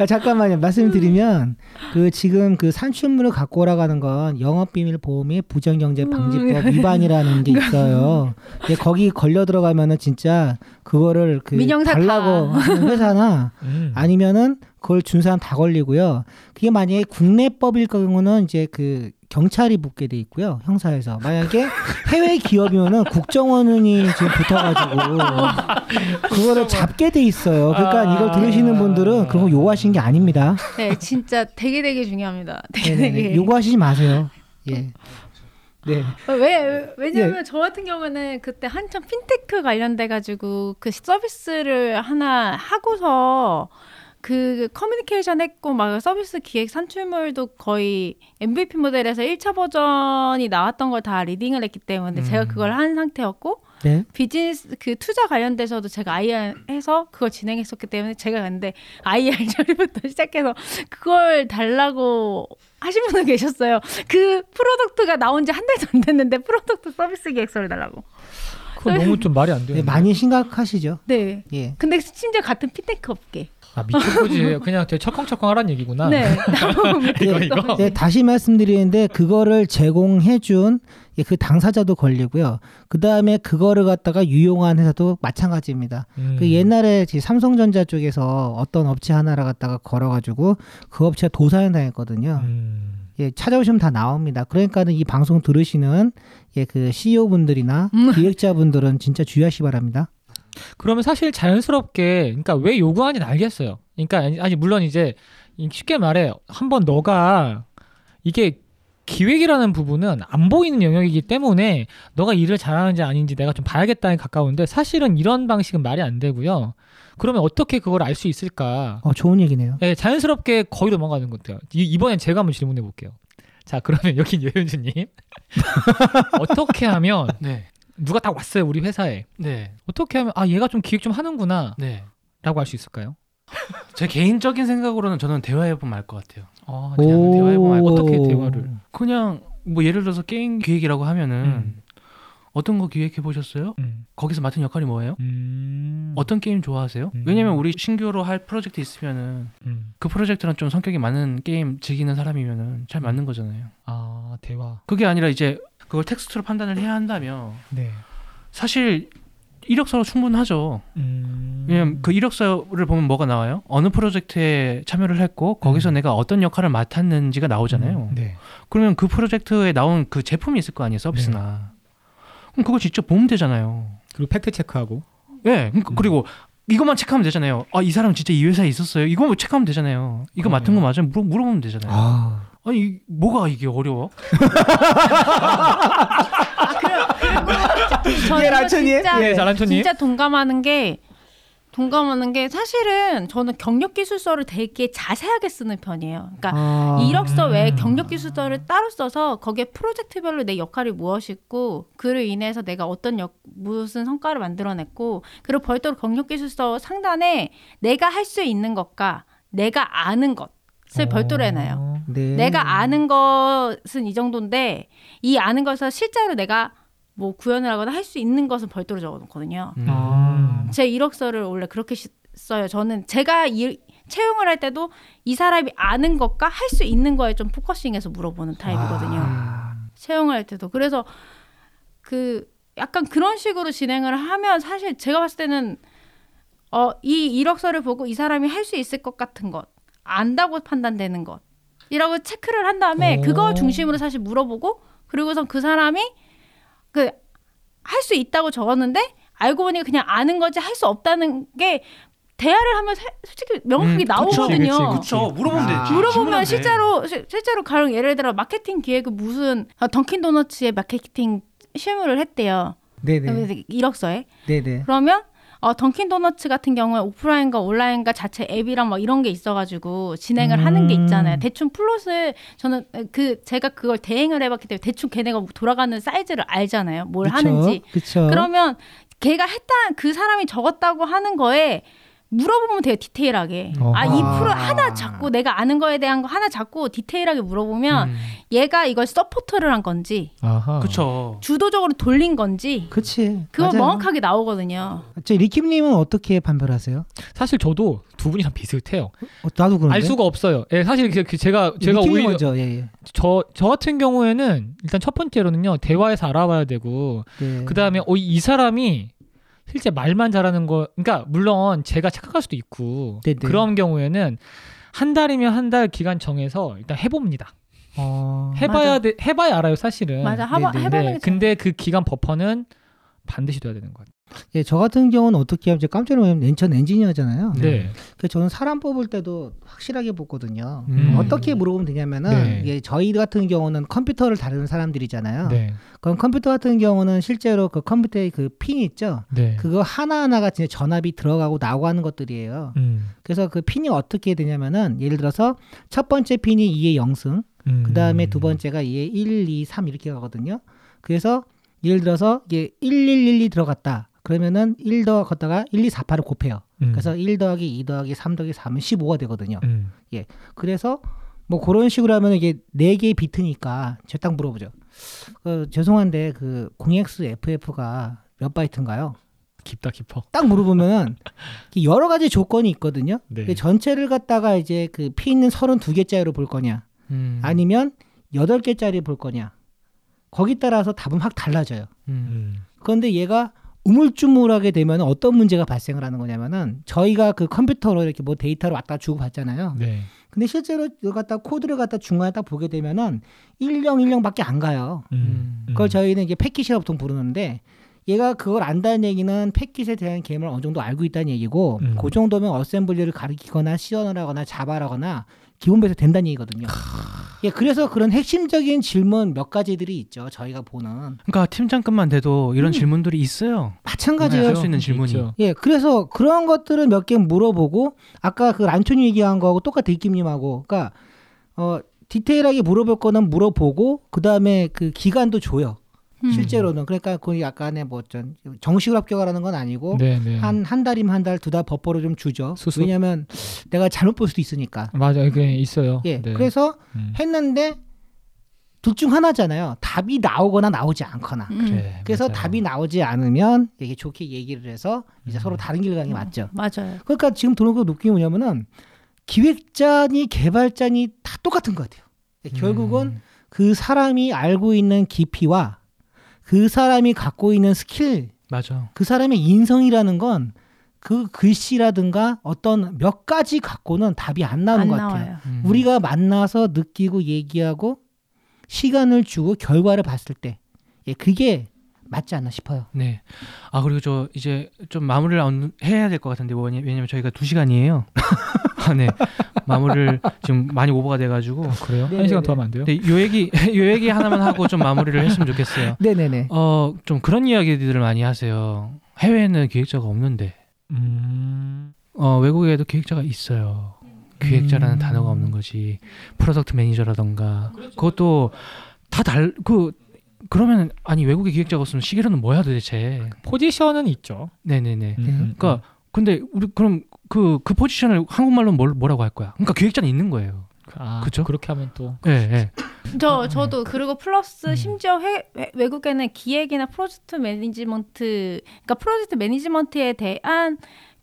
[SPEAKER 4] 야, 잠깐만요. 말씀드리면 그 지금 그 산출물을 갖고 오라고 하는 건 영업비밀 보호 및 부정경제 방지법 위반이라는 게 있어요. 근데 거기 걸려 들어가면은 진짜 그거를 그
[SPEAKER 1] 민영사
[SPEAKER 4] 달라고
[SPEAKER 1] 다.
[SPEAKER 4] 하는 회사나
[SPEAKER 3] 음.
[SPEAKER 4] 아니면은 그걸 준 사람 다 걸리고요. 그게 만약에 국내법일 경우는 이제 그 경찰이 붙게 돼 있고요. 형사에서 만약에 해외 기업이면은 국정원이 지금 붙어가지고 (laughs) 그거를 잡게 돼 있어요. 그러니까
[SPEAKER 2] 아.
[SPEAKER 4] 이걸 들으시는 분들은 그런 거 요구하시는 게 아닙니다.
[SPEAKER 1] 네, 진짜 되게 되게 중요합니다. 되게
[SPEAKER 4] 네네네.
[SPEAKER 1] 되게.
[SPEAKER 4] 요구하시지 마세요. 예. 네.
[SPEAKER 1] 어, 왜 왜냐면 저 같은 경우는 그때 한참 핀테크 관련돼 가지고 그 서비스를 하나 하고서 그 커뮤니케이션 했고 막 서비스 기획 산출물도 거의 MVP 모델에서 1차 버전이 나왔던 걸 다 leading을 했기 때문에 제가
[SPEAKER 3] 음.
[SPEAKER 1] 그걸 한 상태였고
[SPEAKER 4] 네.
[SPEAKER 1] 비즈니스 그 투자 관련돼서도 제가 IR 해서 그걸 진행했었기 때문에 제가 근데 IR (laughs) 처리부터 시작해서 그걸 달라고 하신 분도 계셨어요. 그 product가 나온 지 한 달도 안 됐는데 product 서비스 계획서를 달라고.
[SPEAKER 3] 그건 너무 좀 말이 안 돼요.
[SPEAKER 4] 네, 많이 심각하시죠.
[SPEAKER 1] 네.
[SPEAKER 4] 예.
[SPEAKER 1] 근데 심지어 같은 핀테크 업계.
[SPEAKER 3] 아 미친 거지. 그냥 되게 철컹철컹 하란 얘기구나.
[SPEAKER 1] 네. (laughs)
[SPEAKER 3] 이거. 이거.
[SPEAKER 4] 네, 다시 말씀드리는데 그거를 제공해준 예, 그 당사자도 걸리고요. 그 다음에 그거를 갖다가 유용한 회사도 마찬가지입니다.
[SPEAKER 3] 음.
[SPEAKER 4] 그 옛날에 지- 삼성전자 쪽에서 어떤 업체 하나를 갖다가 걸어가지고 그 업체가 도산을 당했거든요.
[SPEAKER 3] 음.
[SPEAKER 4] 예, 찾아오시면 다 나옵니다. 그러니까는 이 방송 들으시는 예, 그 CEO 분들이나
[SPEAKER 1] 음.
[SPEAKER 4] 기획자 분들은 진짜 주의하시 기 바랍니다.
[SPEAKER 3] 그러면 사실 자연스럽게 그러니까 왜 요구하는지 알겠어요. 그러니까 아니- 물론 이제 쉽게 말해 한번 너가 이게 기획이라는 부분은 안 보이는 영역이기 때문에 너가 일을 잘하는지 아닌지 내가 좀 봐야겠다에 가까운데 사실은 이런 방식은 말이 안 되고요. 그러면 어떻게 그걸 알 수 있을까?
[SPEAKER 4] 어, 좋은 얘기네요.
[SPEAKER 3] 예, 자연스럽게 거의 넘어가는 것 같아요. 이, 이번엔 제가 한번 질문해 볼게요. 자, 그러면 여기 여현주님 (laughs) (laughs) 어떻게 하면
[SPEAKER 2] 네,
[SPEAKER 3] 누가 딱 왔어요 우리 회사에
[SPEAKER 2] 네,
[SPEAKER 3] 어떻게 하면 아 얘가 좀 기획 좀 하는구나라고
[SPEAKER 2] 네.
[SPEAKER 3] 알수 있을까요?
[SPEAKER 2] 제 개인적인 생각으로는 저는 대화해보면 알 것 같아요.
[SPEAKER 3] 아,
[SPEAKER 4] 오.
[SPEAKER 3] 그냥 대화해보면 어떻게 대화를?
[SPEAKER 2] 그냥 뭐 예를 들어서 게임 기획이라고 하면은
[SPEAKER 3] 음.
[SPEAKER 2] 어떤 거 기획해 보셨어요?
[SPEAKER 3] 음.
[SPEAKER 2] 거기서 맡은 역할이 뭐예요?
[SPEAKER 3] 음.
[SPEAKER 2] 어떤 게임 좋아하세요?
[SPEAKER 3] 음.
[SPEAKER 2] 왜냐면 우리 신규로 할 프로젝트 있으면은
[SPEAKER 3] 음.
[SPEAKER 2] 그 프로젝트랑 좀 성격이 맞는 게임 즐기는 사람이면은 잘 맞는 거잖아요.
[SPEAKER 3] 아 대화.
[SPEAKER 2] 그게 아니라 이제 그걸 텍스트로 판단을 해야 한다면
[SPEAKER 3] 네.
[SPEAKER 2] 사실 이력서로 충분하죠.
[SPEAKER 3] 음.
[SPEAKER 2] 왜냐면 그 이력서를 보면 뭐가 나와요? 어느 프로젝트에 참여를 했고 거기서
[SPEAKER 3] 음.
[SPEAKER 2] 내가 어떤 역할을 맡았는지가 나오잖아요.
[SPEAKER 3] 음. 네.
[SPEAKER 2] 그러면 그 프로젝트에 나온 그 제품이 있을 거 아니에요, 서비스나. 그럼 그거 직접 보면 되잖아요.
[SPEAKER 3] 그리고 팩트 체크하고.
[SPEAKER 2] 예.
[SPEAKER 3] 음.
[SPEAKER 2] 그- 그리고 이것만 체크하면 되잖아요. 아, 이 사람 진짜 이 회사에 있었어요. 이거만 체크하면 되잖아요. 이거 맡은 거 맞아요? 물어, 물어보면 되잖아요.
[SPEAKER 4] 아,
[SPEAKER 2] 아니, 이- 뭐가 이게 어려워?
[SPEAKER 1] 저는
[SPEAKER 4] 예?
[SPEAKER 1] 진짜,
[SPEAKER 3] 예, 잘한천님.
[SPEAKER 1] 진짜 동감하는 게 동감하는 게 사실은 저는 경력 기술서를 되게 자세하게 쓰는 편이에요. 그러니까
[SPEAKER 4] 아,
[SPEAKER 1] 이력서 외에
[SPEAKER 3] 음.
[SPEAKER 1] 경력 기술서를 따로 써서 거기에 프로젝트별로 내 역할이 무엇이고 그로 인해서 내가 어떤 역 무슨 성과를 만들어냈고 그리고 별도로 경력 기술서 상단에 내가 할 수 있는 것과 내가 아는 것 을 별도로 해놔요.
[SPEAKER 4] 네.
[SPEAKER 1] 내가 아는 것은 이 정도인데 이 아는 것을 실제로 내가 뭐 구현을 하거나 할 수 있는 것은 별도로 적어놓거든요.
[SPEAKER 2] 음.
[SPEAKER 3] 아.
[SPEAKER 1] 제 이력서를 원래 그렇게 시- 써요. 저는 제가 이, 채용을 할 때도 이 사람이 아는 것과 할 수 있는 거에 좀 포커싱해서 물어보는 타입이거든요.
[SPEAKER 4] 아,
[SPEAKER 1] 채용을 할 때도 그래서 그 약간 그런 식으로 진행을 하면 사실 제가 봤을 때는 어 이 이력서를 보고 이 사람이 할 수 있을 것 같은 것 안다고 판단되는 것 이라고 체크를 한 다음에
[SPEAKER 3] 오.
[SPEAKER 1] 그거 중심으로 사실 물어보고 그리고선 그 사람이 그 할 수 있다고 적었는데 알고 보니까 그냥 아는 거지 할 수 없다는 게 대화를 하면 사- 솔직히 명확하게
[SPEAKER 2] 음,
[SPEAKER 1] 나오거든요.
[SPEAKER 2] 그렇죠. 물어보면
[SPEAKER 4] 아.
[SPEAKER 2] 되지.
[SPEAKER 1] 물어보면. 실제로 시- 실제로 가령 예를 들어 마케팅 기획을 무슨 아, 던킨 도너츠의 마케팅 실무를 했대요.
[SPEAKER 4] 네네.
[SPEAKER 1] 이력서에.
[SPEAKER 4] 네네.
[SPEAKER 1] 그러면 어, 던킨 도너츠 같은 경우에 오프라인과 온라인과 자체 앱이랑 막 이런 게 있어가지고 진행을 하는 게
[SPEAKER 4] 음.
[SPEAKER 1] 있잖아요. 대충 플롯을 저는 그 제가 그걸 대행을 해봤기 때문에 대충 걔네가 돌아가는 사이즈를 알잖아요. 뭘 하는지.
[SPEAKER 4] 그쵸.
[SPEAKER 1] 그러면 걔가 했다 그 사람이 적었다고 하는 거에 물어보면 돼요 디테일하게. 아 이 프로
[SPEAKER 4] 아.
[SPEAKER 1] 하나 잡고 내가 아는 거에 대한 거 하나 잡고 디테일하게 물어보면
[SPEAKER 2] 음.
[SPEAKER 1] 얘가 이걸 서포터를 한 건지.
[SPEAKER 2] 그렇죠.
[SPEAKER 1] 주도적으로 돌린 건지
[SPEAKER 4] 그치.
[SPEAKER 1] 그거
[SPEAKER 4] 맞아요.
[SPEAKER 1] 명확하게 나오거든요
[SPEAKER 4] 저 리킴님은 어떻게 판별하세요?
[SPEAKER 3] 사실 저도 두 분이랑 비슷해요.
[SPEAKER 4] 어, 나도 그런데.
[SPEAKER 3] 알 수가 없어요. 예, 사실 그- 그 제가 제가 오히려
[SPEAKER 4] 먼저. 예, 예.
[SPEAKER 3] 저, 저 같은 경우에는 일단 첫 번째로는요 대화에서 알아봐야 되고
[SPEAKER 4] 네.
[SPEAKER 3] 그 다음에 어, 이 사람이 실제 말만 잘하는 거 그러니까 물론 제가 착각할 수도 있고
[SPEAKER 4] 네네.
[SPEAKER 3] 그런 경우에는 한 달이면 한 달 기간 정해서 일단 해봅니다.
[SPEAKER 4] 어...
[SPEAKER 3] 해봐야. 돼 해봐야 알아요 사실은.
[SPEAKER 1] 맞아 해봐. 해보는
[SPEAKER 3] 네,
[SPEAKER 1] 게
[SPEAKER 3] 근데 그 기간 버퍼는 반드시 돼야 되는 것.
[SPEAKER 4] 예, 저 같은 경우는 어떻게 하면 깜짝 놀라면 전 엔지니어잖아요.
[SPEAKER 3] 네.
[SPEAKER 4] 그래서 저는 사람 뽑을 때도 확실하게 보거든요.
[SPEAKER 2] 음.
[SPEAKER 4] 어떻게 물어보면 되냐면은
[SPEAKER 3] 네.
[SPEAKER 4] 이게 저희 같은 경우는 컴퓨터를 다루는 사람들이잖아요.
[SPEAKER 3] 네.
[SPEAKER 4] 그럼 컴퓨터 같은 경우는 실제로 그 컴퓨터에 그핀 있죠.
[SPEAKER 3] 네.
[SPEAKER 4] 그거 하나하나가 진짜 전압이 들어가고 나오고 하는 것들이에요.
[SPEAKER 3] 음.
[SPEAKER 4] 그래서 그 핀이 어떻게 되냐면은 예를 들어서 첫 번째 핀이 2의 0승,
[SPEAKER 3] 음.
[SPEAKER 4] 그 다음에 두 번째가 2의 1, 2, 3 이렇게 가거든요. 그래서 예를 들어서 이게 1, 1, 1, 2 들어갔다. 그러면은 1 더갔다가 1, 2, 4, 8을 곱해요.
[SPEAKER 3] 음.
[SPEAKER 4] 그래서 1 더하기 2 더하기 3 더하기 3은 15가 되거든요.
[SPEAKER 3] 음.
[SPEAKER 4] 그래서 뭐 그런 식으로 하면 이게 네 개의 비트니까 제가 딱 물어보죠. 그 죄송한데 그 0xFF가 몇 바이트인가요?
[SPEAKER 3] 깊다 깊어.
[SPEAKER 4] 딱 물어보면 여러 가지 조건이 있거든요.
[SPEAKER 3] 네.
[SPEAKER 4] 그 전체를 갖다가 이제 그 피 있는 32개짜리로 볼 거냐,
[SPEAKER 2] 음.
[SPEAKER 4] 아니면 8개짜리 볼 거냐. 거기 따라서 답은 확 달라져요.
[SPEAKER 2] 음.
[SPEAKER 3] 음.
[SPEAKER 4] 그런데 얘가 우물쭈물하게 되면 어떤 문제가 발생을 하는 거냐면은 저희가 그 컴퓨터로 이렇게 뭐 데이터를 왔다 주고 받잖아요.
[SPEAKER 3] 네.
[SPEAKER 4] 근데 실제로 이거 갖다 코드를 갖다 중간에 딱 보게 되면은 1010밖에 안 가요.
[SPEAKER 3] 음.
[SPEAKER 4] 그걸 저희는 이게 패킷이라고 보통 부르는데 얘가 그걸 안다는 얘기는 패킷에 대한 개념을 어느 정도 알고 있다는 얘기고
[SPEAKER 3] 음.
[SPEAKER 4] 그 정도면 어셈블리를 가리키거나 시연을 하거나 자바라거나 기본 배서 된다는 얘기거든요. 예, 그래서 그런 핵심적인 질문 몇 가지들이 있죠. 저희가 보는
[SPEAKER 2] 그러니까 팀장급만 돼도 이런
[SPEAKER 4] 음.
[SPEAKER 2] 질문들이 있어요.
[SPEAKER 4] 마찬가지예요.
[SPEAKER 2] 할 수 있는 질문이.
[SPEAKER 3] 있죠.
[SPEAKER 4] 예, 그래서 그런 것들을 몇 개 물어보고 아까 그 란촌이 얘기한 거하고 똑같아 이김님하고, 그러니까 어 디테일하게 물어볼 거는 물어보고 그 다음에 그 기간도 줘요.
[SPEAKER 1] 음.
[SPEAKER 4] 실제로는 그러니까 그 약간의 뭐 전 정식으로 합격하라는 건 아니고
[SPEAKER 3] 네, 네.
[SPEAKER 4] 한한 달이면 한 달 두 달 버퍼를 좀 주죠.
[SPEAKER 3] 수습.
[SPEAKER 4] 왜냐하면 내가 잘못 볼 수도 있으니까.
[SPEAKER 3] 맞아, 이게 있어요.
[SPEAKER 4] 예,
[SPEAKER 3] 네.
[SPEAKER 4] 그래서
[SPEAKER 3] 음.
[SPEAKER 4] 했는데 둘 중 하나잖아요. 답이 나오거나 나오지 않거나.
[SPEAKER 1] 음.
[SPEAKER 3] 그래,
[SPEAKER 4] 그래서
[SPEAKER 3] 맞아요.
[SPEAKER 4] 답이 나오지 않으면 이게 좋게 얘기를 해서 이제
[SPEAKER 3] 음.
[SPEAKER 4] 서로 다른 길 가는 게 맞죠.
[SPEAKER 1] 맞아요
[SPEAKER 4] 그러니까 지금 도노가 느낌이 뭐냐면은 기획자니 개발자니 다 똑같은 것 같아요. 결국은
[SPEAKER 3] 음.
[SPEAKER 4] 그 사람이 알고 있는 깊이와 그 사람이 갖고 있는 스킬,
[SPEAKER 2] 맞아.
[SPEAKER 4] 그 사람의 인성이라는 건 그 글씨라든가 어떤 몇 가지 갖고는 답이 안 나오는
[SPEAKER 1] 안
[SPEAKER 4] 것 같아요.
[SPEAKER 2] 음.
[SPEAKER 4] 우리가 만나서 느끼고 얘기하고 시간을 주고 결과를 봤을 때, 예, 그게 맞지 않나 싶어요.
[SPEAKER 2] 네. 아 그리고 저 이제 좀 마무리를 언- 해야 될 것 같은데 뭐냐 왜냐면 저희가 두 시간이에요. (laughs) 아, 네. 마무리를 지금 많이 오버가 돼가지고.
[SPEAKER 3] 어, 그래요?
[SPEAKER 4] 네,
[SPEAKER 3] 한 시간
[SPEAKER 4] 네,
[SPEAKER 3] 더 하면 안 돼요?
[SPEAKER 2] 근데 요 얘기 요 얘기 하나만 하고 좀 마무리를 했으면 좋겠어요.
[SPEAKER 4] 네네네.
[SPEAKER 2] 어좀 그런 이야기들을 많이 하세요. 해외에는 기획자가 없는데
[SPEAKER 3] 음.
[SPEAKER 2] 어, 외국에도 기획자가 있어요. 기획자라는
[SPEAKER 3] 음.
[SPEAKER 2] 단어가 없는 거지. product manager라던가 그것도 다 달 그 그러면 아니 외국의 기획자가 없으면 시계로는 뭐야 도대체.
[SPEAKER 3] 포지션은 있죠.
[SPEAKER 2] 네네네.
[SPEAKER 3] 음, 음,
[SPEAKER 2] 그러니까 근데 우리 그럼 그그 포지션을 한국말로 뭘 뭐라고 할 거야? 그러니까 기획자는 있는 거예요.
[SPEAKER 3] 아,
[SPEAKER 2] 그쵸?
[SPEAKER 3] 그렇게 하면 또
[SPEAKER 2] 예, 예.
[SPEAKER 1] 저 저도 그리고 플러스
[SPEAKER 3] 음.
[SPEAKER 1] 심지어 회, 외- 외국에는 기획이나 프로젝트 매니지먼트 그러니까 프로젝트 매니지먼트에 대한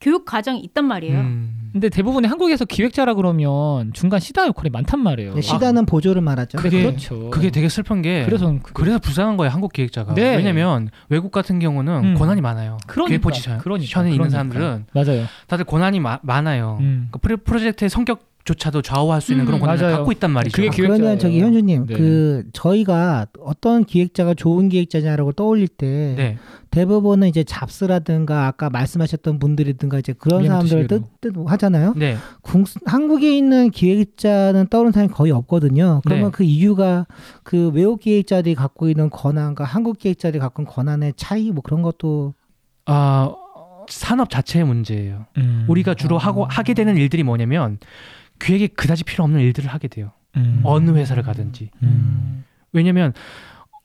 [SPEAKER 1] 교육 과정이 있단 말이에요.
[SPEAKER 2] 음.
[SPEAKER 3] 근데 대부분의 한국에서 기획자라 그러면 중간 시다 역할이 많단 말이에요.
[SPEAKER 4] 네, 시다는 보조를 말하죠.
[SPEAKER 2] 그게-
[SPEAKER 3] 그렇죠.
[SPEAKER 2] 그게 되게 슬픈 게
[SPEAKER 3] 그래서
[SPEAKER 2] 그래서 불쌍한 거예요 한국 기획자가.
[SPEAKER 3] 네.
[SPEAKER 2] 왜냐면 외국 같은 경우는
[SPEAKER 3] 음.
[SPEAKER 2] 권한이 많아요.
[SPEAKER 3] 그러니까,
[SPEAKER 2] 기획 포지션
[SPEAKER 3] 그러니까, 그러니까.
[SPEAKER 2] 사람들은
[SPEAKER 3] 맞아요.
[SPEAKER 2] 다들 권한이 마- 많아요.
[SPEAKER 3] 음.
[SPEAKER 2] 그 프로- 프로젝트의 성격 조차도 좌우할 수 있는
[SPEAKER 1] 음.
[SPEAKER 2] 그런 권한을
[SPEAKER 3] 맞아요.
[SPEAKER 2] 갖고 있단 말이죠.
[SPEAKER 3] 그게
[SPEAKER 4] 아,
[SPEAKER 3] 기획자예요.
[SPEAKER 4] 그러면 저기 현주님
[SPEAKER 3] 네.
[SPEAKER 4] 그 저희가 어떤 기획자가 좋은 기획자냐라고 떠올릴 때
[SPEAKER 2] 네.
[SPEAKER 4] 대부분은 이제 잡스라든가 아까 말씀하셨던 분들이든가 이제 그런 사람들을. 뜻, 뜻 하잖아요.
[SPEAKER 2] 네.
[SPEAKER 4] 궁- 한국에 있는 기획자는 떠오르는 사람이 거의 없거든요. 그러면
[SPEAKER 2] 네.
[SPEAKER 4] 그 이유가 그 외국 기획자들이 갖고 있는 권한과 한국 기획자들이 갖고 있는 권한의 차이 뭐 그런 것도
[SPEAKER 2] 아 산업 자체의 문제예요.
[SPEAKER 3] 음.
[SPEAKER 2] 우리가 주로 하고
[SPEAKER 4] 아.
[SPEAKER 2] 하게 되는 일들이 뭐냐면 기획이 그다지 필요 없는 일들을 하게 돼요.
[SPEAKER 3] 음.
[SPEAKER 2] 어느 회사를 가든지.
[SPEAKER 3] 음.
[SPEAKER 2] 왜냐면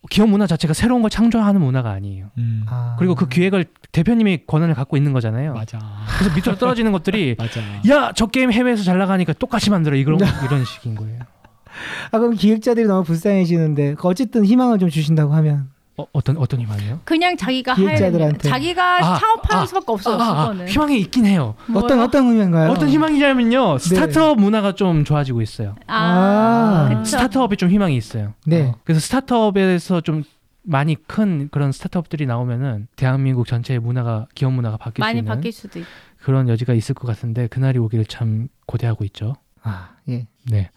[SPEAKER 2] 기업 문화 자체가 새로운 걸 창조하는 문화가 아니에요.
[SPEAKER 3] 음.
[SPEAKER 4] 아.
[SPEAKER 2] 그리고 그 기획을 대표님이 권한을 갖고 있는 거잖아요.
[SPEAKER 3] 맞아.
[SPEAKER 2] 그래서 밑으로 떨어지는 것들이. (laughs) 야 저 게임 해외에서 잘 나가니까 똑같이 만들어 이런 (laughs) 이런 식인 거예요.
[SPEAKER 4] 아 그럼 기획자들이 너무 불쌍해지는데 어쨌든 희망을 좀 주신다고 하면
[SPEAKER 2] 어, 어떤 어떤 희망이요?
[SPEAKER 1] 그냥 자기가 할
[SPEAKER 4] 기획자들한테.
[SPEAKER 1] 자기가
[SPEAKER 2] 아,
[SPEAKER 1] 창업하는
[SPEAKER 2] 아,
[SPEAKER 1] 수밖에 없어요.
[SPEAKER 2] 아, 아,
[SPEAKER 1] 그거는.
[SPEAKER 2] 희망이 있긴 해요.
[SPEAKER 4] 어떤
[SPEAKER 1] 뭐요?
[SPEAKER 4] 어떤 의미인가요?
[SPEAKER 2] 어떤 희망이냐면요. 스타트업 문화가 좀 좋아지고 있어요.
[SPEAKER 1] 아,
[SPEAKER 4] 아,
[SPEAKER 1] 그쵸.
[SPEAKER 2] 스타트업에 좀 희망이 있어요.
[SPEAKER 4] 네.
[SPEAKER 2] 어, 그래서 스타트업에서 좀 많이 큰 그런 스타트업들이 나오면은 대한민국 전체의 문화가 기업 문화가 바뀔 수
[SPEAKER 1] 많이
[SPEAKER 2] 있는
[SPEAKER 1] 바뀔 수도 있.
[SPEAKER 2] 그런 여지가 있을 것 같은데 그날이 오기를 참 고대하고 있죠.
[SPEAKER 4] 아 예.
[SPEAKER 2] 네.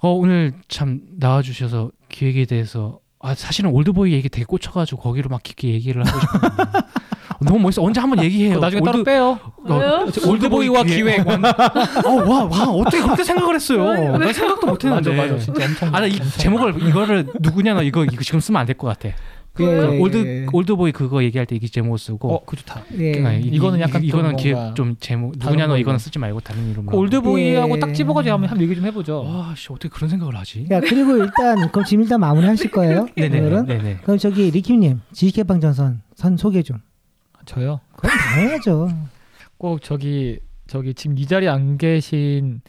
[SPEAKER 2] 어 오늘 참 나와주셔서 기획에 대해서 아 사실은 올드보이 얘기 되게 꽂혀가지고 거기로 막 깊게 얘기를 하고 어, (laughs) 너무 멋있어. 언제 한번 얘기해요.
[SPEAKER 3] 나중에
[SPEAKER 2] 올드-
[SPEAKER 3] 따로 빼요.
[SPEAKER 1] 왜요?
[SPEAKER 2] 어,
[SPEAKER 3] 올드보이와 기획. (laughs)
[SPEAKER 2] 어와 와 어떻게 그렇게 생각을 했어요? 난 생각도 못했는데.
[SPEAKER 3] 맞아 맞아 진짜 엄청.
[SPEAKER 2] 아나 제목을 (laughs) 이거를 누구냐 너 이거 이거 지금 쓰면 안 될 것 같아.
[SPEAKER 4] 예, 예,
[SPEAKER 2] 올드
[SPEAKER 4] 예.
[SPEAKER 2] 올드보이 그거 얘기할 때이 제목 쓰고.
[SPEAKER 3] 어, 그 좋다.
[SPEAKER 4] 예.
[SPEAKER 2] 아, 이-
[SPEAKER 3] 이거는 약간
[SPEAKER 2] 이, 이거는
[SPEAKER 3] 좀
[SPEAKER 2] 기획 좀 제목 누구냐 너. 이거는 쓰지 말고 다른 이름으로.
[SPEAKER 3] 그 올드보이하고
[SPEAKER 4] 예.
[SPEAKER 3] 딱 집어가지고 한번 한번 얘기 좀 해보죠.
[SPEAKER 2] 와 씨 어떻게 그런 생각을 하지?
[SPEAKER 4] 야 그리고 일단 그럼 지금 일단 마무리하실 거예요? (laughs)
[SPEAKER 2] 네네
[SPEAKER 4] 오늘은?
[SPEAKER 2] 네네.
[SPEAKER 4] 그럼 저기 리킴님 지식개방 전선 선 소개 좀.
[SPEAKER 3] 저요.
[SPEAKER 4] 그럼 다 해야죠.
[SPEAKER 3] 꼭 저기 저기 지금 이 자리에 안 계신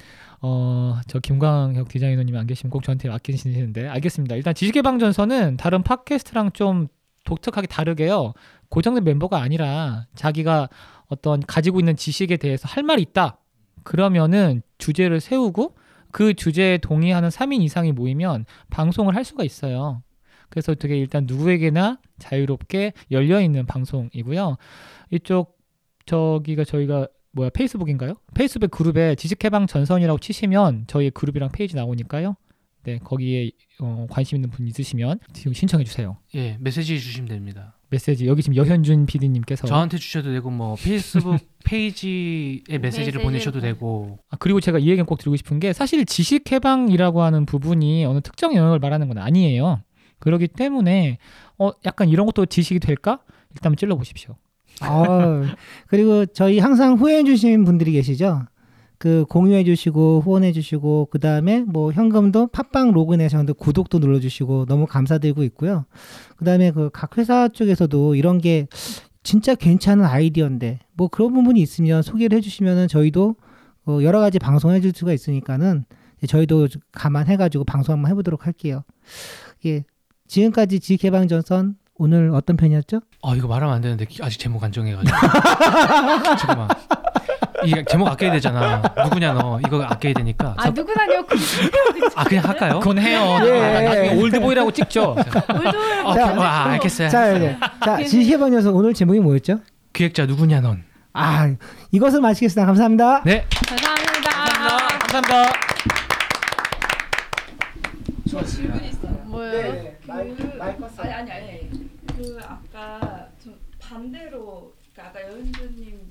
[SPEAKER 3] 어 저 김광혁 디자이너님 안 계시면 꼭 저한테 맡기시는데 알겠습니다. 일단 지식개방전선은 다른 팟캐스트랑 좀 독특하게 다르게요. 고정된 멤버가 아니라 자기가 어떤 가지고 있는 지식에 대해서 할 말이 있다. 그러면은 주제를 세우고 그 주제에 동의하는 3인 이상이 모이면 방송을 할 수가 있어요. 그래서 되게 일단 누구에게나 자유롭게 열려 있는 방송이고요. 이쪽 저기가 저희가 뭐야 페이스북인가요? 페이스북 그룹에 지식해방 전선이라고 치시면 저희 그룹이랑 페이지 나오니까요. 네 거기에 어, 관심 있는 분 있으시면 지금 신청해 주세요.
[SPEAKER 2] 예 메시지 주시면 됩니다.
[SPEAKER 3] 메시지 여기 지금 여현준 PD님께서
[SPEAKER 2] 저한테 주셔도 되고 뭐 페이스북 (laughs) 페이지에 메시지를 보내셔도
[SPEAKER 1] 보-
[SPEAKER 2] 되고
[SPEAKER 3] 아, 그리고 제가 이 얘기는 꼭 드리고 싶은 게 사실 지식 해방이라고 하는 부분이 어느 특정 영역을 말하는 건 아니에요. 그렇기 때문에 어 약간 이런 것도 지식이 될까? 일단 찔러 보십시오.
[SPEAKER 4] 아, 그리고 저희 항상 후원해 주신 분들이 계시죠. 그 공유해 주시고 후원해 주시고 그 다음에 뭐 현금도 팟빵 로그인해서 구독도 눌러 주시고 너무 감사드리고 있고요. 그 다음에 그 각 회사 쪽에서도 이런 게 진짜 괜찮은 아이디어인데 뭐 그런 부분이 있으면 소개를 해 주시면은 저희도 어 여러 가지 방송해 줄 수가 있으니까는 저희도 감안해 가지고 방송 한번 해 보도록 할게요. 예, 지금까지 지개방전선 오늘 어떤 편이었죠?
[SPEAKER 2] 아 이거 말하면 안 되는데 기- 아직 제목 안 정해가지고 잠깐만 이 제목 아껴야 되잖아 누구냐 너 이거 아껴야 되니까
[SPEAKER 1] 아 누구나요?
[SPEAKER 2] 그아 그냥 할까요?
[SPEAKER 3] 그건 해요.
[SPEAKER 4] 예.
[SPEAKER 3] 아, 나중에 올드보이라고 찍죠.
[SPEAKER 2] 아,
[SPEAKER 4] 자,
[SPEAKER 2] 아, 알겠어요
[SPEAKER 4] 자, 네. 자, 지혜번이어서 오늘 제목이 뭐였죠?
[SPEAKER 2] 기획자 누구냐 넌
[SPEAKER 4] 아, 이것을 마치겠습니다. 감사합니다.
[SPEAKER 2] 네.
[SPEAKER 1] 감사합니다.
[SPEAKER 3] 감사합니다.
[SPEAKER 1] 뭐예요?
[SPEAKER 7] 아니 아니 아니 그 아까 좀 반대로 그러니까 아까 여은주님